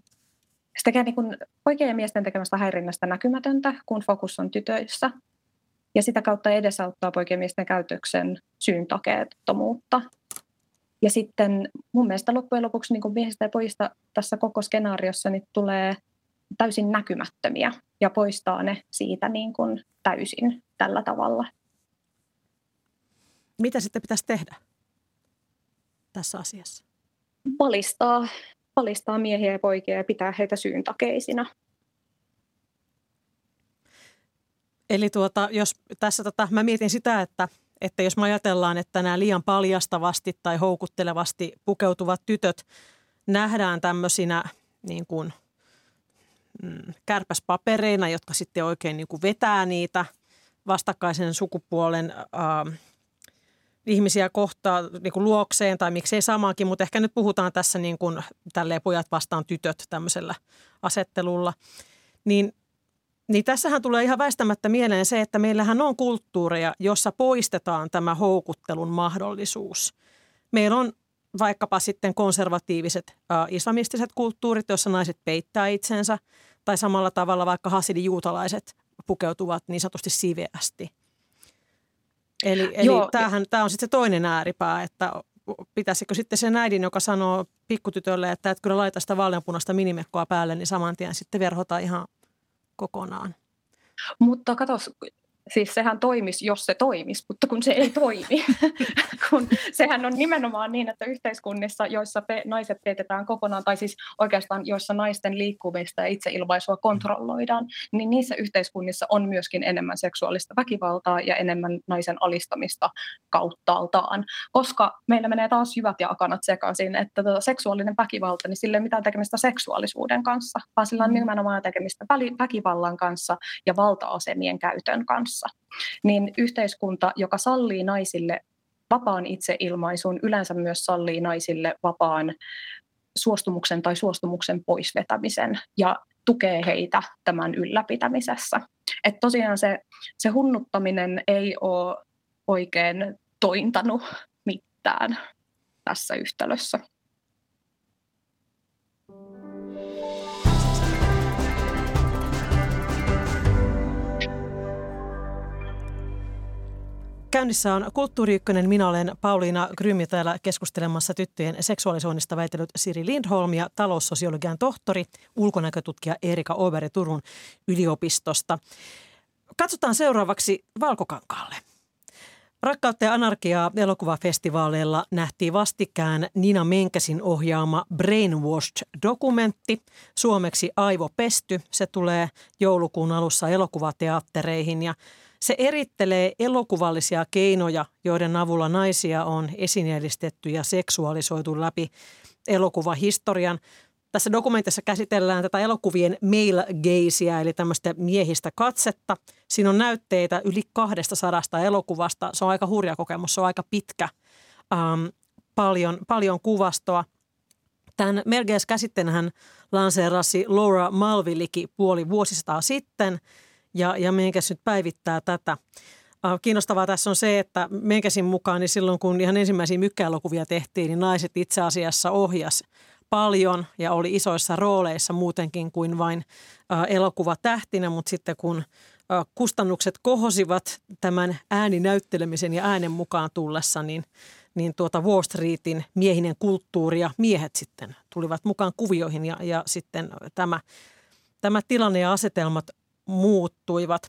se tekee niin poikien ja miesten tekemästä häirinnästä näkymätöntä, kun fokus on tytöissä. Ja sitä kautta edesauttaa poikien ja miesten käytöksen syyntakeettomuutta. Ja sitten mun mielestä loppujen lopuksi niin miehistä ja pojista tässä koko skenaariossa niin tulee täysin näkymättömiä ja poistaa ne siitä niin kuin täysin tällä tavalla. Mitä sitten pitäisi tehdä tässä asiassa? Valistaa, valistaa miehiä ja poikia ja pitää heitä syyntakeisina. Eli tuota, jos tässä tota, mä mietin sitä, että, että jos me ajatellaan, että nämä liian paljastavasti tai houkuttelevasti pukeutuvat tytöt nähdään tämmöisinä niin kuin – kärpäspapereina, jotka sitten oikein niin kuin vetää niitä vastakkaisen sukupuolen äh, ihmisiä kohtaa niin kuin luokseen tai miksei samaankin, mutta ehkä nyt puhutaan tässä niin kuin tälleen pojat vastaan tytöt tämmöisellä asettelulla. Niin, niin tässähän tulee ihan väistämättä mieleen se, että meillähän on kulttuureja, jossa poistetaan tämä houkuttelun mahdollisuus. Meillä on vaikkapa sitten konservatiiviset äh, islamistiset kulttuurit, joissa naiset peittää itsensä – tai samalla tavalla vaikka juutalaiset pukeutuvat niin sanotusti siveästi. Eli, eli tämähän, tämä on sitten se toinen ääripää, että pitäisikö sitten se äidin, joka sanoo pikkutytölle, että et kyllä laita sitä vaaleanpunaista minimekkoa päälle, niin saman tien sitten verhota ihan kokonaan. Mutta katos, siis sehän toimisi, jos se toimisi, mutta kun se ei toimi. kun sehän on nimenomaan niin, että yhteiskunnissa, joissa pe- naiset teetetään kokonaan, tai siis oikeastaan joissa naisten liikkumista ja itseilmaisua kontrolloidaan, niin niissä yhteiskunnissa on myöskin enemmän seksuaalista väkivaltaa ja enemmän naisen alistamista kauttaaltaan. Koska meillä menee taas hyvät ja akanat sekaisin, että tota seksuaalinen väkivalta, niin sillä ei ole mitään tekemistä seksuaalisuuden kanssa, vaan sillä on mm. nimenomaan tekemistä väkivallan kanssa ja valta-asemien käytön kanssa kanssa, niin yhteiskunta, joka sallii naisille vapaan itseilmaisun, yleensä myös sallii naisille vapaan suostumuksen tai suostumuksen poisvetämisen ja tukee heitä tämän ylläpitämisessä. Et tosiaan se, se hunnuttaminen ei ole oikein tointanut mitään tässä yhtälössä. Käynnissä on Kulttuuri Ykkönen. Minä olen Pauliina Grymi täällä keskustelemassa tyttöjen seksuaalisuunnista väitellyt Siri Lindholm ja taloussosiologian tohtori, ulkonäkötutkija Erika Oberi Turun yliopistosta. Katsotaan seuraavaksi Valkokankaalle. Rakkautta ja anarkiaa elokuvafestivaaleilla nähtiin vastikään Nina Menkäsin ohjaama Brainwashed-dokumentti, suomeksi Aivopesty. Se tulee joulukuun alussa elokuvateattereihin ja se erittelee elokuvallisia keinoja, joiden avulla naisia on esineellistetty ja seksuaalisoitu läpi elokuvahistorian. Tässä dokumentissa käsitellään tätä elokuvien male gazeä, eli tämmöistä miehistä katsetta. Siinä on näytteitä yli 200 elokuvasta. Se on aika hurja kokemus, se on aika pitkä, ähm, paljon, paljon kuvastoa. Tämän Mergees-käsitteen hän lanseerasi Laura Malviliki puoli vuosisataa sitten – ja, ja Menkäs nyt päivittää tätä. Kiinnostavaa tässä on se, että Menkäsin mukaan niin silloin kun ihan ensimmäisiä mykkäelokuvia tehtiin, niin naiset itse asiassa ohjas paljon ja oli isoissa rooleissa muutenkin kuin vain elokuvatähtinä, mutta sitten kun kustannukset kohosivat tämän ääninäyttelemisen ja äänen mukaan tullessa, niin, niin tuota Wall Streetin miehinen kulttuuri ja miehet sitten tulivat mukaan kuvioihin ja, ja sitten tämä, tämä tilanne ja asetelmat muuttuivat.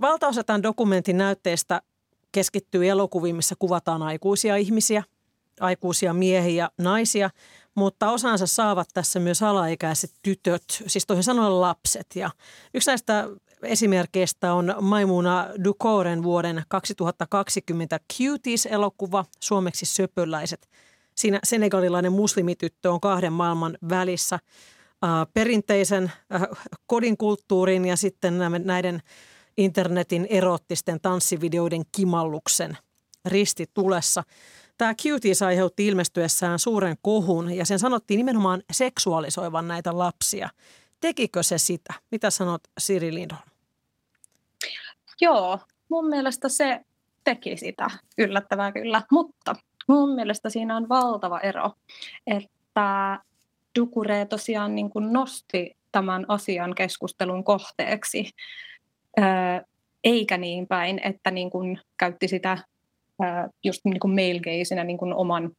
Valtaosa tämän dokumentin näytteestä keskittyy elokuviin, missä kuvataan aikuisia ihmisiä, aikuisia miehiä, naisia, mutta osansa saavat tässä myös alaikäiset tytöt, siis toisin sanoen lapset. Ja yksi näistä esimerkkeistä on Maimuna Dukoren vuoden 2020 Cuties-elokuva, suomeksi Söpöläiset. Siinä senegalilainen muslimityttö on kahden maailman välissä – perinteisen kodin kulttuurin ja sitten näiden internetin erottisten tanssivideoiden kimalluksen ristitulessa. Tämä Cuties aiheutti ilmestyessään suuren kohun ja sen sanottiin nimenomaan seksuaalisoivan näitä lapsia. Tekikö se sitä? Mitä sanot Siri Lindholm? Joo, mun mielestä se teki sitä, yllättävää kyllä, mutta mun mielestä siinä on valtava ero, että Dukure tosiaan niin kuin nosti tämän asian keskustelun kohteeksi, eikä niin päin, että niin kuin käytti sitä just niin kuin male niin kuin oman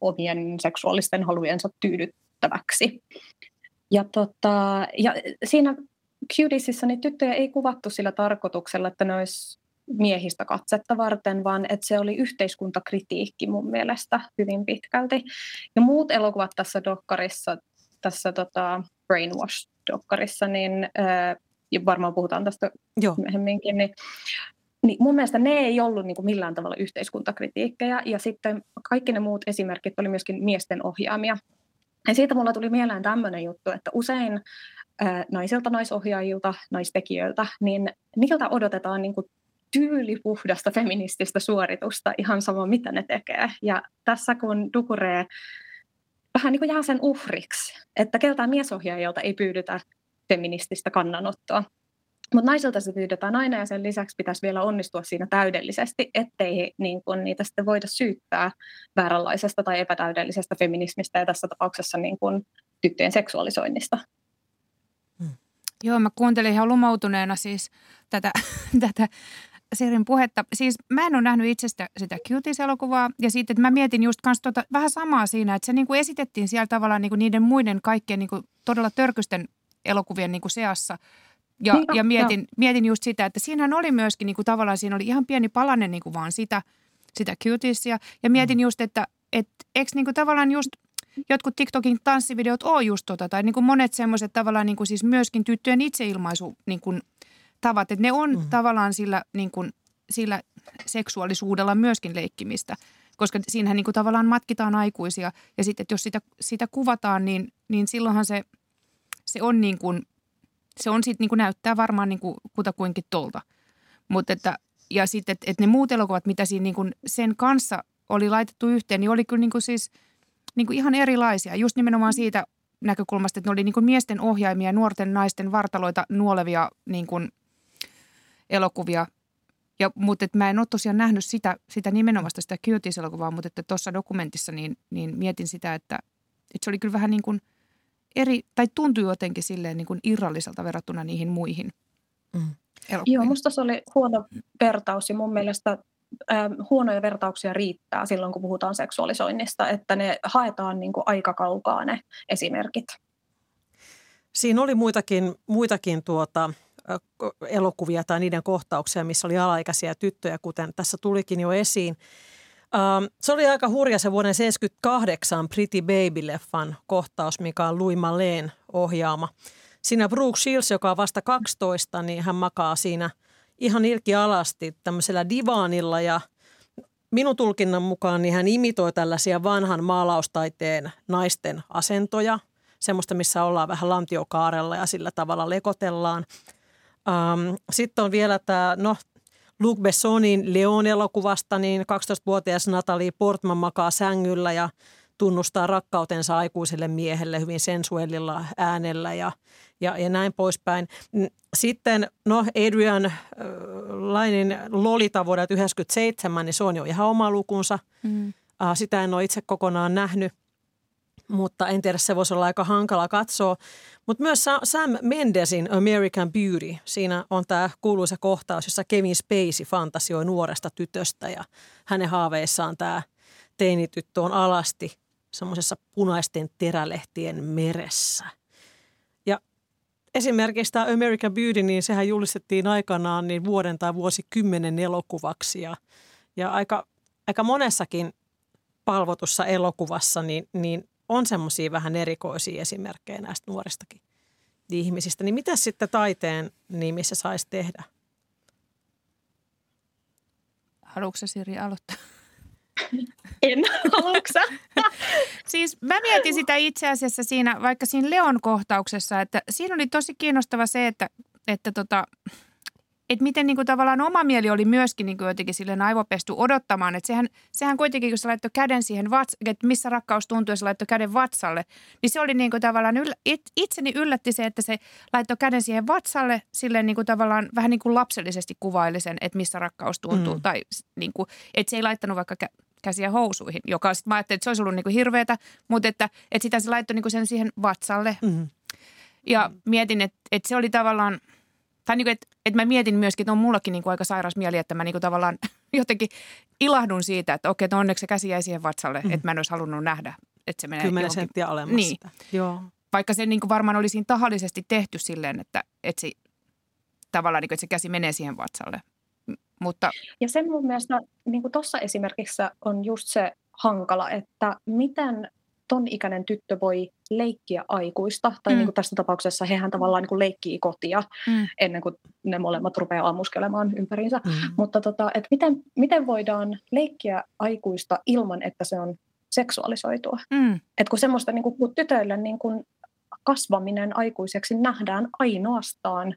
omien seksuaalisten halujensa tyydyttäväksi. Ja, tota, ja siinä Cutiesissa niin tyttöjä ei kuvattu sillä tarkoituksella, että ne olisi miehistä katsetta varten, vaan että se oli yhteiskuntakritiikki mun mielestä hyvin pitkälti. Ja muut elokuvat tässä dokkarissa, tässä tota Brainwash-dokkarissa, niin ja varmaan puhutaan tästä Joo. myöhemminkin, niin niin mun mielestä ne ei ollut niin kuin millään tavalla yhteiskuntakritiikkejä, ja sitten kaikki ne muut esimerkit oli myöskin miesten ohjaamia. Ja siitä mulla tuli mieleen tämmöinen juttu, että usein naisilta, naisohjaajilta, naistekijöiltä, niin niiltä odotetaan niin kuin tyylipuhdasta feminististä suoritusta ihan sama mitä ne tekee. Ja tässä kun Dukure vähän niin kuin jää sen uhriksi, että keltään miesohjaajalta ei pyydetä feminististä kannanottoa. Mutta naisilta se pyydetään aina ja sen lisäksi pitäisi vielä onnistua siinä täydellisesti, ettei niin kun, niitä sitten voida syyttää vääränlaisesta tai epätäydellisestä feminismistä ja tässä tapauksessa niin kun, tyttöjen seksuaalisoinnista. Hmm. Joo, mä kuuntelin ihan lumoutuneena siis tätä, tätä Sirin puhetta. Siis mä en ole nähnyt itsestä sitä Cuties-elokuvaa ja sitten, että mä mietin just kans tota, vähän samaa siinä, että se niinku esitettiin siellä tavallaan niinku niiden muiden kaikkien niinku todella törkysten elokuvien niinku seassa. Ja, niin, ja mietin, no. mietin just sitä, että siinähän oli myöskin niinku tavallaan, siinä oli ihan pieni palanen niinku vaan sitä, sitä Cutiesia. Ja mietin mm. just, että et, eikö niinku tavallaan just jotkut TikTokin tanssivideot ole just tota, tai niinku monet semmoiset tavallaan niinku siis myöskin tyttöjen itseilmaisu niinku tavat, että ne on mm. tavallaan sillä, niin kuin, sillä seksuaalisuudella myöskin leikkimistä, koska siinähän niin kuin tavallaan matkitaan aikuisia ja sitten, että jos sitä, sitä kuvataan, niin, niin silloinhan se, se on niin kuin, se on sitten niin kuin näyttää varmaan niin kuin kutakuinkin tolta. Mutta että, ja sitten, että, että ne muut elokuvat, mitä siinä niin kuin sen kanssa oli laitettu yhteen, niin oli kyllä niin kuin siis niin kuin ihan erilaisia. Just nimenomaan siitä näkökulmasta, että ne oli niin kuin miesten ohjaimia, nuorten naisten vartaloita nuolevia niin kuin elokuvia. Ja, mutta et mä en ole tosiaan nähnyt sitä, sitä nimenomaan sitä Cuties-elokuvaa, mutta että tuossa dokumentissa niin, niin mietin sitä, että, että se oli kyllä vähän niin kuin eri, tai tuntui jotenkin silleen niin kuin irralliselta verrattuna niihin muihin mm. elokuviin. Joo, musta se oli huono vertaus ja mun mielestä äh, huonoja vertauksia riittää silloin, kun puhutaan seksuaalisoinnista, että ne haetaan niin kuin aika kaukaa ne esimerkit. Siinä oli muitakin, muitakin tuota, elokuvia tai niiden kohtauksia, missä oli alaikäisiä tyttöjä, kuten tässä tulikin jo esiin. Se oli aika hurja se vuoden 1978 Pretty Baby-leffan kohtaus, mikä on Louis Malleen ohjaama. Siinä Brooke Shields, joka on vasta 12, niin hän makaa siinä ihan ilki alasti tämmöisellä divaanilla ja minun tulkinnan mukaan niin hän imitoi tällaisia vanhan maalaustaiteen naisten asentoja, semmoista, missä ollaan vähän lantiokaarella ja sillä tavalla lekotellaan. Um, Sitten on vielä tämä, no Luc Bessonin Leon-elokuvasta, niin 12-vuotias Natalie Portman makaa sängyllä ja tunnustaa rakkautensa aikuiselle miehelle hyvin sensuellilla äänellä ja, ja, ja näin poispäin. Sitten no Adrian äh, Lainin Lolita vuodelta 1997, niin se on jo ihan oma lukunsa. Mm. Äh, sitä en ole itse kokonaan nähnyt – mutta en tiedä, se voisi olla aika hankala katsoa. Mutta myös Sam Mendesin American Beauty, siinä on tämä kuuluisa kohtaus, jossa Kevin Spacey fantasioi nuoresta tytöstä ja hänen haaveissaan tämä teinityttö on alasti semmoisessa punaisten terälehtien meressä. Ja esimerkiksi tämä American Beauty, niin sehän julistettiin aikanaan niin vuoden tai vuosikymmenen elokuvaksi ja, ja aika, aika monessakin palvotussa elokuvassa, niin, niin on semmoisia vähän erikoisia esimerkkejä näistä nuoristakin ihmisistä. Niin mitä sitten taiteen nimissä saisi tehdä? Haluatko Siri aloittaa? En, haluatko Siis mä mietin sitä itse asiassa siinä, vaikka siinä Leon kohtauksessa, että siinä oli tosi kiinnostava se, että, että tota, että miten niin kuin tavallaan oma mieli oli myöskin niin kuin jotenkin silleen aivopestu odottamaan. Että sehän, sehän kuitenkin, kun se laittoi käden siihen, vats, että missä rakkaus tuntuu, ja se laittoi käden vatsalle, niin se oli niin kuin tavallaan, yllä, it, itseni yllätti se, että se laittoi käden siihen vatsalle silleen niin kuin tavallaan vähän niin kuin lapsellisesti kuvaili sen, että missä rakkaus tuntuu. Mm. Tai niin kuin, että se ei laittanut vaikka kä- käsiä housuihin, joka sitten mä ajattelin, että se olisi ollut niin kuin hirveätä, mutta että, että sitä se laittoi niin kuin sen siihen vatsalle. Mm. Ja mietin, että, että se oli tavallaan – tai niin että, että mä mietin myöskin, että on mullakin niin kuin aika sairas mieli, että mä niin kuin tavallaan jotenkin ilahdun siitä, että okei, että onneksi se käsi jäi siihen vatsalle, mm. että mä en olisi halunnut nähdä, että se menee Kymmenen johonkin. senttiä alemmas niin. Joo. Vaikka se niin kuin varmaan olisi tahallisesti tehty silleen, että, että se tavallaan niin kuin, että se käsi menee siihen vatsalle. Mutta... Ja sen mun mielestä niin tuossa esimerkissä on just se hankala, että miten ton ikäinen tyttö voi leikkiä aikuista, tai mm. niin kuin tässä tapauksessa hehän tavallaan niin kuin leikkii kotia mm. ennen kuin ne molemmat rupeaa ammuskelemaan ympäriinsä. Mm. Mutta tota, että miten, miten voidaan leikkiä aikuista ilman, että se on seksuaalisoitua? Mm. Et kun semmoista niin kuin, kun tytöille niin kuin kasvaminen aikuiseksi nähdään ainoastaan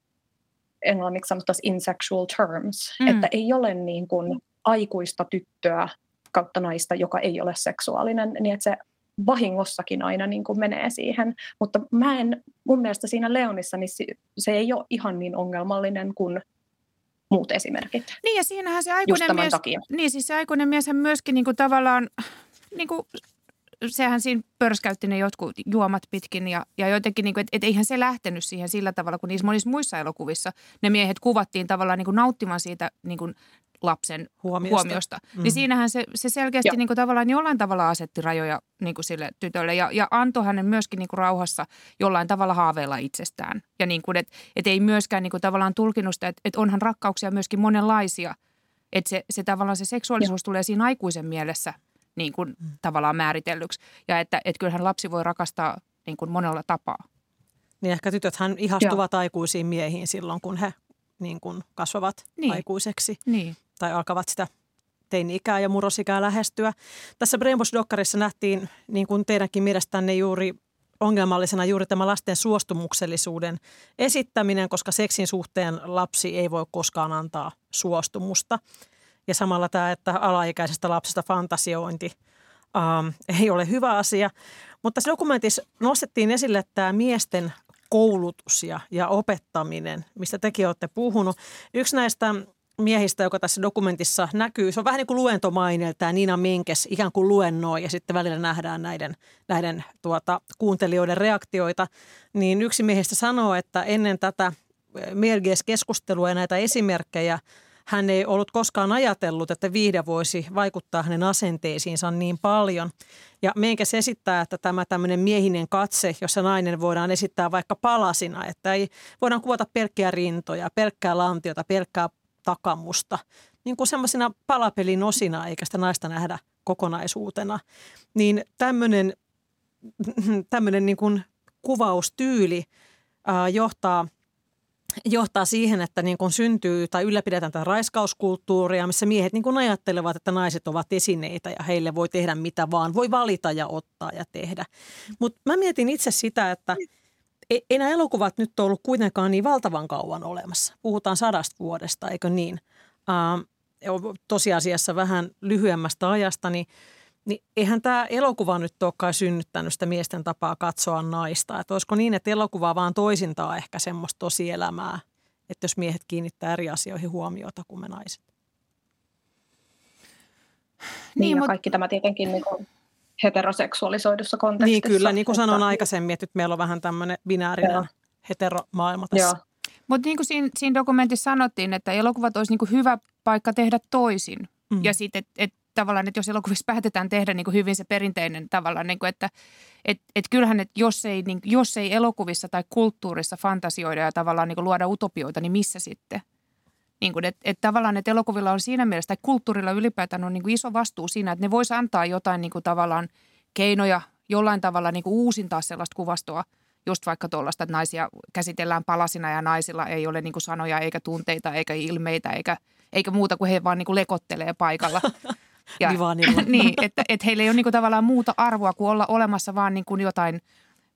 englanniksi sanottaisiin in sexual terms, mm. että ei ole niin kuin aikuista tyttöä kautta naista, joka ei ole seksuaalinen, niin että se vahingossakin aina niin kuin menee siihen. Mutta mä en, mun mielestä siinä Leonissa niin se ei ole ihan niin ongelmallinen kuin muut esimerkit. Niin ja siinähän se aikuinen mies, takia. niin siis se aikuinen hän myöskin niin kuin tavallaan, niin kuin, sehän siinä pörskäytti ne jotkut juomat pitkin ja, ja jotenkin, niin kuin, että et eihän se lähtenyt siihen sillä tavalla kuin niissä monissa muissa elokuvissa. Ne miehet kuvattiin tavallaan niin kuin nauttimaan siitä niin kuin lapsen huomiosta. huomiosta. Mm. Niin siinähän se, se selkeästi niin kuin tavallaan jollain tavalla asetti rajoja niin kuin sille tytölle ja, ja antoi hänen myöskin niin kuin rauhassa jollain tavalla haaveilla itsestään. Ja niin kuin, että et ei myöskään niin kuin tavallaan tulkinnusta, että et onhan rakkauksia myöskin monenlaisia. Että se, se tavallaan se seksuaalisuus ja. tulee siinä aikuisen mielessä niin kuin mm. tavallaan määritellyksi. Ja että et kyllähän lapsi voi rakastaa niin kuin monella tapaa. Niin ehkä tytöthän ihastuvat Joo. aikuisiin miehiin silloin, kun he niin kuin kasvavat niin. aikuiseksi. Niin tai alkavat sitä teini-ikää ja murrosikää lähestyä. Tässä Brainwash-dokkarissa nähtiin, niin kuin teidänkin mielestänne juuri ongelmallisena juuri tämä lasten suostumuksellisuuden esittäminen, koska seksin suhteen lapsi ei voi koskaan antaa suostumusta. Ja samalla tämä, että alaikäisestä lapsesta fantasiointi ähm, ei ole hyvä asia. Mutta tässä dokumentissa nostettiin esille tämä miesten koulutus ja, ja opettaminen, mistä tekin olette puhunut. Yksi näistä miehistä, joka tässä dokumentissa näkyy, se on vähän niin kuin luentomainen, tämä Niina Minkes ikään kuin luennoi ja sitten välillä nähdään näiden, näiden tuota, kuuntelijoiden reaktioita, niin yksi miehistä sanoo, että ennen tätä Mielges-keskustelua ja näitä esimerkkejä hän ei ollut koskaan ajatellut, että viihde voisi vaikuttaa hänen asenteisiinsa niin paljon. Ja Menkes esittää, että tämä tämmöinen miehinen katse, jossa nainen voidaan esittää vaikka palasina, että ei voidaan kuvata pelkkiä rintoja, pelkkää lantiota, pelkkää takamusta, niin kuin semmoisina palapelin osina, eikä sitä naista nähdä kokonaisuutena. Niin tämmöinen, tämmöinen niin kuin kuvaustyyli äh, johtaa – johtaa siihen, että niin kuin syntyy tai ylläpidetään tätä raiskauskulttuuria, missä miehet niin kuin ajattelevat, että naiset ovat esineitä ja heille voi tehdä mitä vaan, voi valita ja ottaa ja tehdä. Mutta mä mietin itse sitä, että ei, nämä elokuvat nyt ollut kuitenkaan niin valtavan kauan olemassa. Puhutaan sadasta vuodesta, eikö niin? Uh, tosiasiassa vähän lyhyemmästä ajasta, niin, niin eihän tämä elokuva nyt olekaan synnyttänyt sitä miesten tapaa katsoa naista. Että olisiko niin, että elokuva vaan toisintaa ehkä semmoista tosielämää, että jos miehet kiinnittää eri asioihin huomiota kuin me naiset. Niin, niin ja mutta... kaikki tämä tietenkin niin kuin heteroseksuaalisoidussa kontekstissa. Niin kyllä, niin kuin sanoin aikaisemmin, että nyt meillä on vähän tämmöinen binäärinen Joo. heteromaailma tässä. Joo. Mutta niin kuin siinä, siinä dokumentissa sanottiin, että elokuvat olisi niin kuin hyvä paikka tehdä toisin. Mm. Ja sitten, että et, tavallaan, että jos elokuvissa päätetään tehdä niin kuin hyvin se perinteinen tavallaan, niin kuin, että et, et kyllähän, että jos ei, niin, jos ei elokuvissa tai kulttuurissa fantasioida ja tavallaan niin kuin luoda utopioita, niin missä sitten? Niin kuin, että, että tavallaan, että elokuvilla on siinä mielessä, tai kulttuurilla ylipäätään on niin kuin iso vastuu siinä, että ne voisi antaa jotain niin kuin tavallaan keinoja jollain tavalla niin kuin uusintaa sellaista kuvastoa – just vaikka tuollaista, että naisia käsitellään palasina ja naisilla ei ole niin kuin sanoja eikä tunteita eikä ilmeitä eikä, eikä muuta kuin he vaan niin kuin lekottelee paikalla. Ja, niin, että, että heillä ei ole niin kuin tavallaan muuta arvoa kuin olla olemassa vaan niin kuin jotain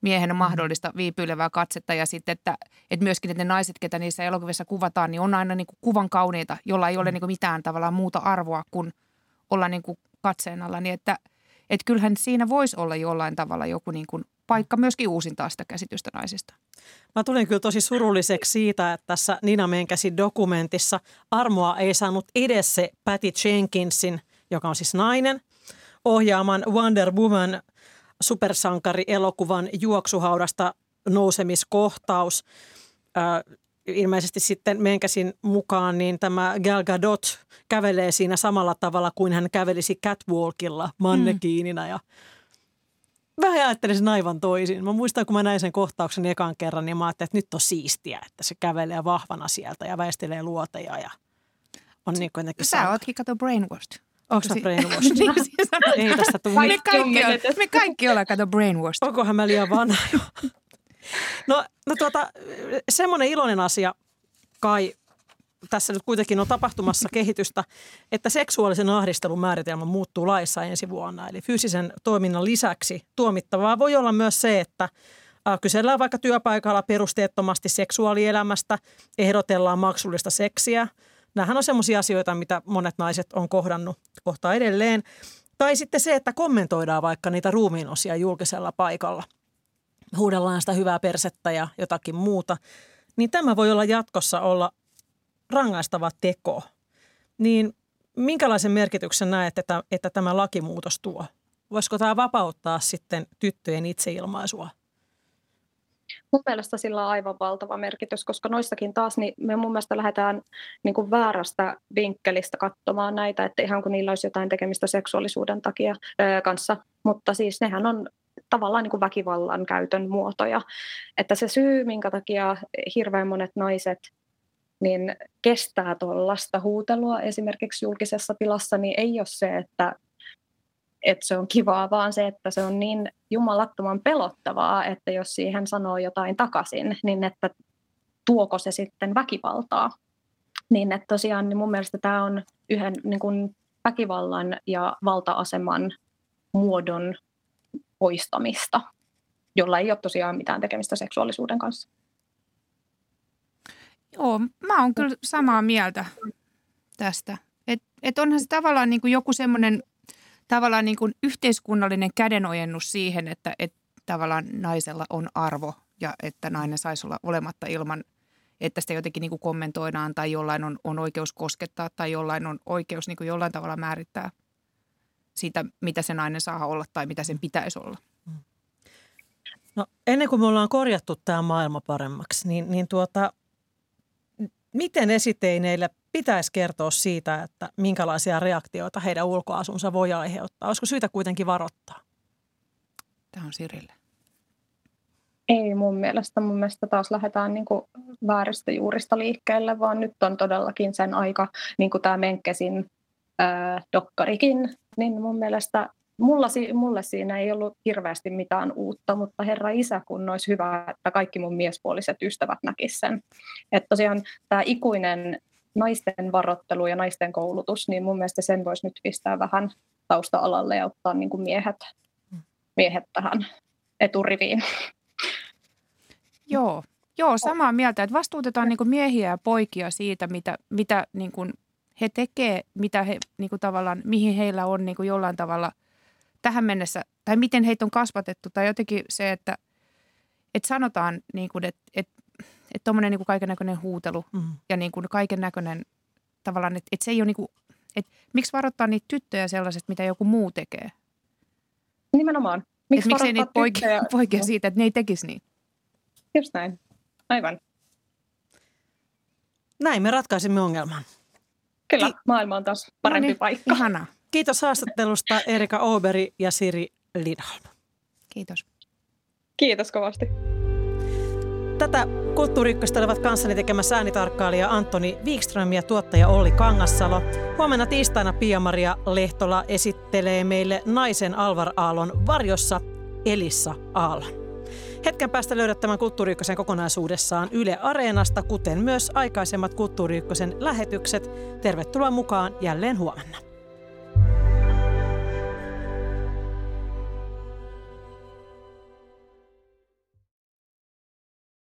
miehen mahdollista viipyilevää katsetta ja sitten, että, että myöskin että ne naiset, ketä niissä elokuvissa kuvataan, niin on aina niin kuin kuvan kauniita, jolla ei ole mm. niin kuin mitään tavallaan muuta arvoa kuin olla niin kuin katseen alla. Niin että, että kyllähän siinä voisi olla jollain tavalla joku niin kuin paikka myöskin uusintaa sitä käsitystä naisista. Mä tulin kyllä tosi surulliseksi siitä, että tässä Nina Menkäsin dokumentissa armoa ei saanut edes se Patty Jenkinsin, joka on siis nainen, ohjaaman Wonder Woman supersankari-elokuvan juoksuhaudasta nousemiskohtaus. Äh, ilmeisesti sitten Menkäsin mukaan, niin tämä Gal Gadot kävelee siinä samalla tavalla kuin hän kävelisi catwalkilla mannekiinina ja Mä ajattelisin aivan toisin. Mä muistan, kun mä näin sen kohtauksen ekan kerran, niin mä ajattelin, että nyt on siistiä, että se kävelee vahvana sieltä ja väistelee luoteja ja on niin kuin Sä ootkin kato brainwashed. Onko se brainwashed? niin, siis Ei tästä tule. Me kaikki, me kaikki ollaan kato brainwashed. Onkohan mä liian vanha jo? No, no tuota, semmoinen iloinen asia kai tässä nyt kuitenkin on tapahtumassa kehitystä, että seksuaalisen ahdistelun määritelmä muuttuu laissa ensi vuonna. Eli fyysisen toiminnan lisäksi tuomittavaa voi olla myös se, että kysellään vaikka työpaikalla perusteettomasti seksuaalielämästä, ehdotellaan maksullista seksiä. Nämähän on sellaisia asioita, mitä monet naiset on kohdannut kohta edelleen. Tai sitten se, että kommentoidaan vaikka niitä ruumiinosia julkisella paikalla. Huudellaan sitä hyvää persettä ja jotakin muuta. Niin tämä voi olla jatkossa olla rangaistava teko, niin minkälaisen merkityksen näet, että, että tämä lakimuutos tuo? Voisiko tämä vapauttaa sitten tyttöjen itseilmaisua? Mun mielestä sillä on aivan valtava merkitys, koska noissakin taas niin me mun mielestä lähdetään niin kuin väärästä vinkkelistä katsomaan näitä, että ihan kun niillä olisi jotain tekemistä seksuaalisuuden takia ö, kanssa, mutta siis nehän on tavallaan niin kuin väkivallan käytön muotoja. Että se syy, minkä takia hirveän monet naiset niin kestää tuollaista huutelua esimerkiksi julkisessa tilassa, niin ei ole se, että, että se on kivaa, vaan se, että se on niin jumalattoman pelottavaa, että jos siihen sanoo jotain takaisin, niin että tuoko se sitten väkivaltaa. Niin että tosiaan niin mun mielestä tämä on yhden niin kuin väkivallan ja valta-aseman muodon poistamista, jolla ei ole tosiaan mitään tekemistä seksuaalisuuden kanssa. Joo, mä oon kyllä samaa mieltä tästä. Että et onhan se tavallaan niin kuin joku semmoinen tavallaan niin kuin yhteiskunnallinen kädenojennus siihen, että et tavallaan naisella on arvo ja että nainen saisi olla olematta ilman että sitä jotenkin niin kuin kommentoidaan tai jollain on, on oikeus koskettaa tai jollain on oikeus niin kuin jollain tavalla määrittää siitä, mitä se nainen saa olla tai mitä sen pitäisi olla. No, ennen kuin me ollaan korjattu tämä maailma paremmaksi, niin, niin tuota, miten esiteineille pitäisi kertoa siitä, että minkälaisia reaktioita heidän ulkoasunsa voi aiheuttaa? Olisiko syytä kuitenkin varoittaa? Tämä on Sirille. Ei mun mielestä. Mun mielestä taas lähdetään niin kuin vääristä juurista liikkeelle, vaan nyt on todellakin sen aika, niin kuin tämä Menkkesin ää, dokkarikin, niin mun mielestä mulla, mulle siinä ei ollut hirveästi mitään uutta, mutta herra isä, kun olisi hyvä, että kaikki mun miespuoliset ystävät näkisivät sen. Että tosiaan tämä ikuinen naisten varoittelu ja naisten koulutus, niin mun mielestä sen voisi nyt pistää vähän tausta-alalle ja ottaa niin kuin miehet, miehet tähän eturiviin. Joo, Joo, samaa mieltä, että vastuutetaan niin miehiä ja poikia siitä, mitä, mitä niin kuin he tekee, mitä he niin kuin tavallaan, mihin heillä on niin kuin jollain tavalla tähän mennessä, tai miten heitä on kasvatettu, tai jotenkin se, että, että sanotaan, niin kuin, että, että, että tuommoinen niin kaiken näköinen huutelu mm. ja niin kuin kaiken näköinen tavallaan, että, että se ei ole niin kuin, että miksi varoittaa niitä tyttöjä sellaiset, mitä joku muu tekee? Nimenomaan. Miksi, miksi ei niitä poikia, poikia siitä, että ne ei tekisi niin? Just näin. Aivan. Näin me ratkaisimme ongelman. Kyllä, Ki- maailma on taas parempi no niin, paikka. Ihana. Kiitos haastattelusta Erika Oberi ja Siri Lidholm. Kiitos. Kiitos kovasti. Tätä kulttuuriykköstä olivat kanssani tekemässä äänitarkkailija Antoni Wikström ja tuottaja Olli Kangassalo. Huomenna tiistaina Pia-Maria Lehtola esittelee meille naisen Alvar Aallon varjossa Elissa Aallon. Hetken päästä löydät tämän Kulttuuri kokonaisuudessaan Yle Areenasta, kuten myös aikaisemmat Kulttuuri lähetykset. Tervetuloa mukaan jälleen huomenna.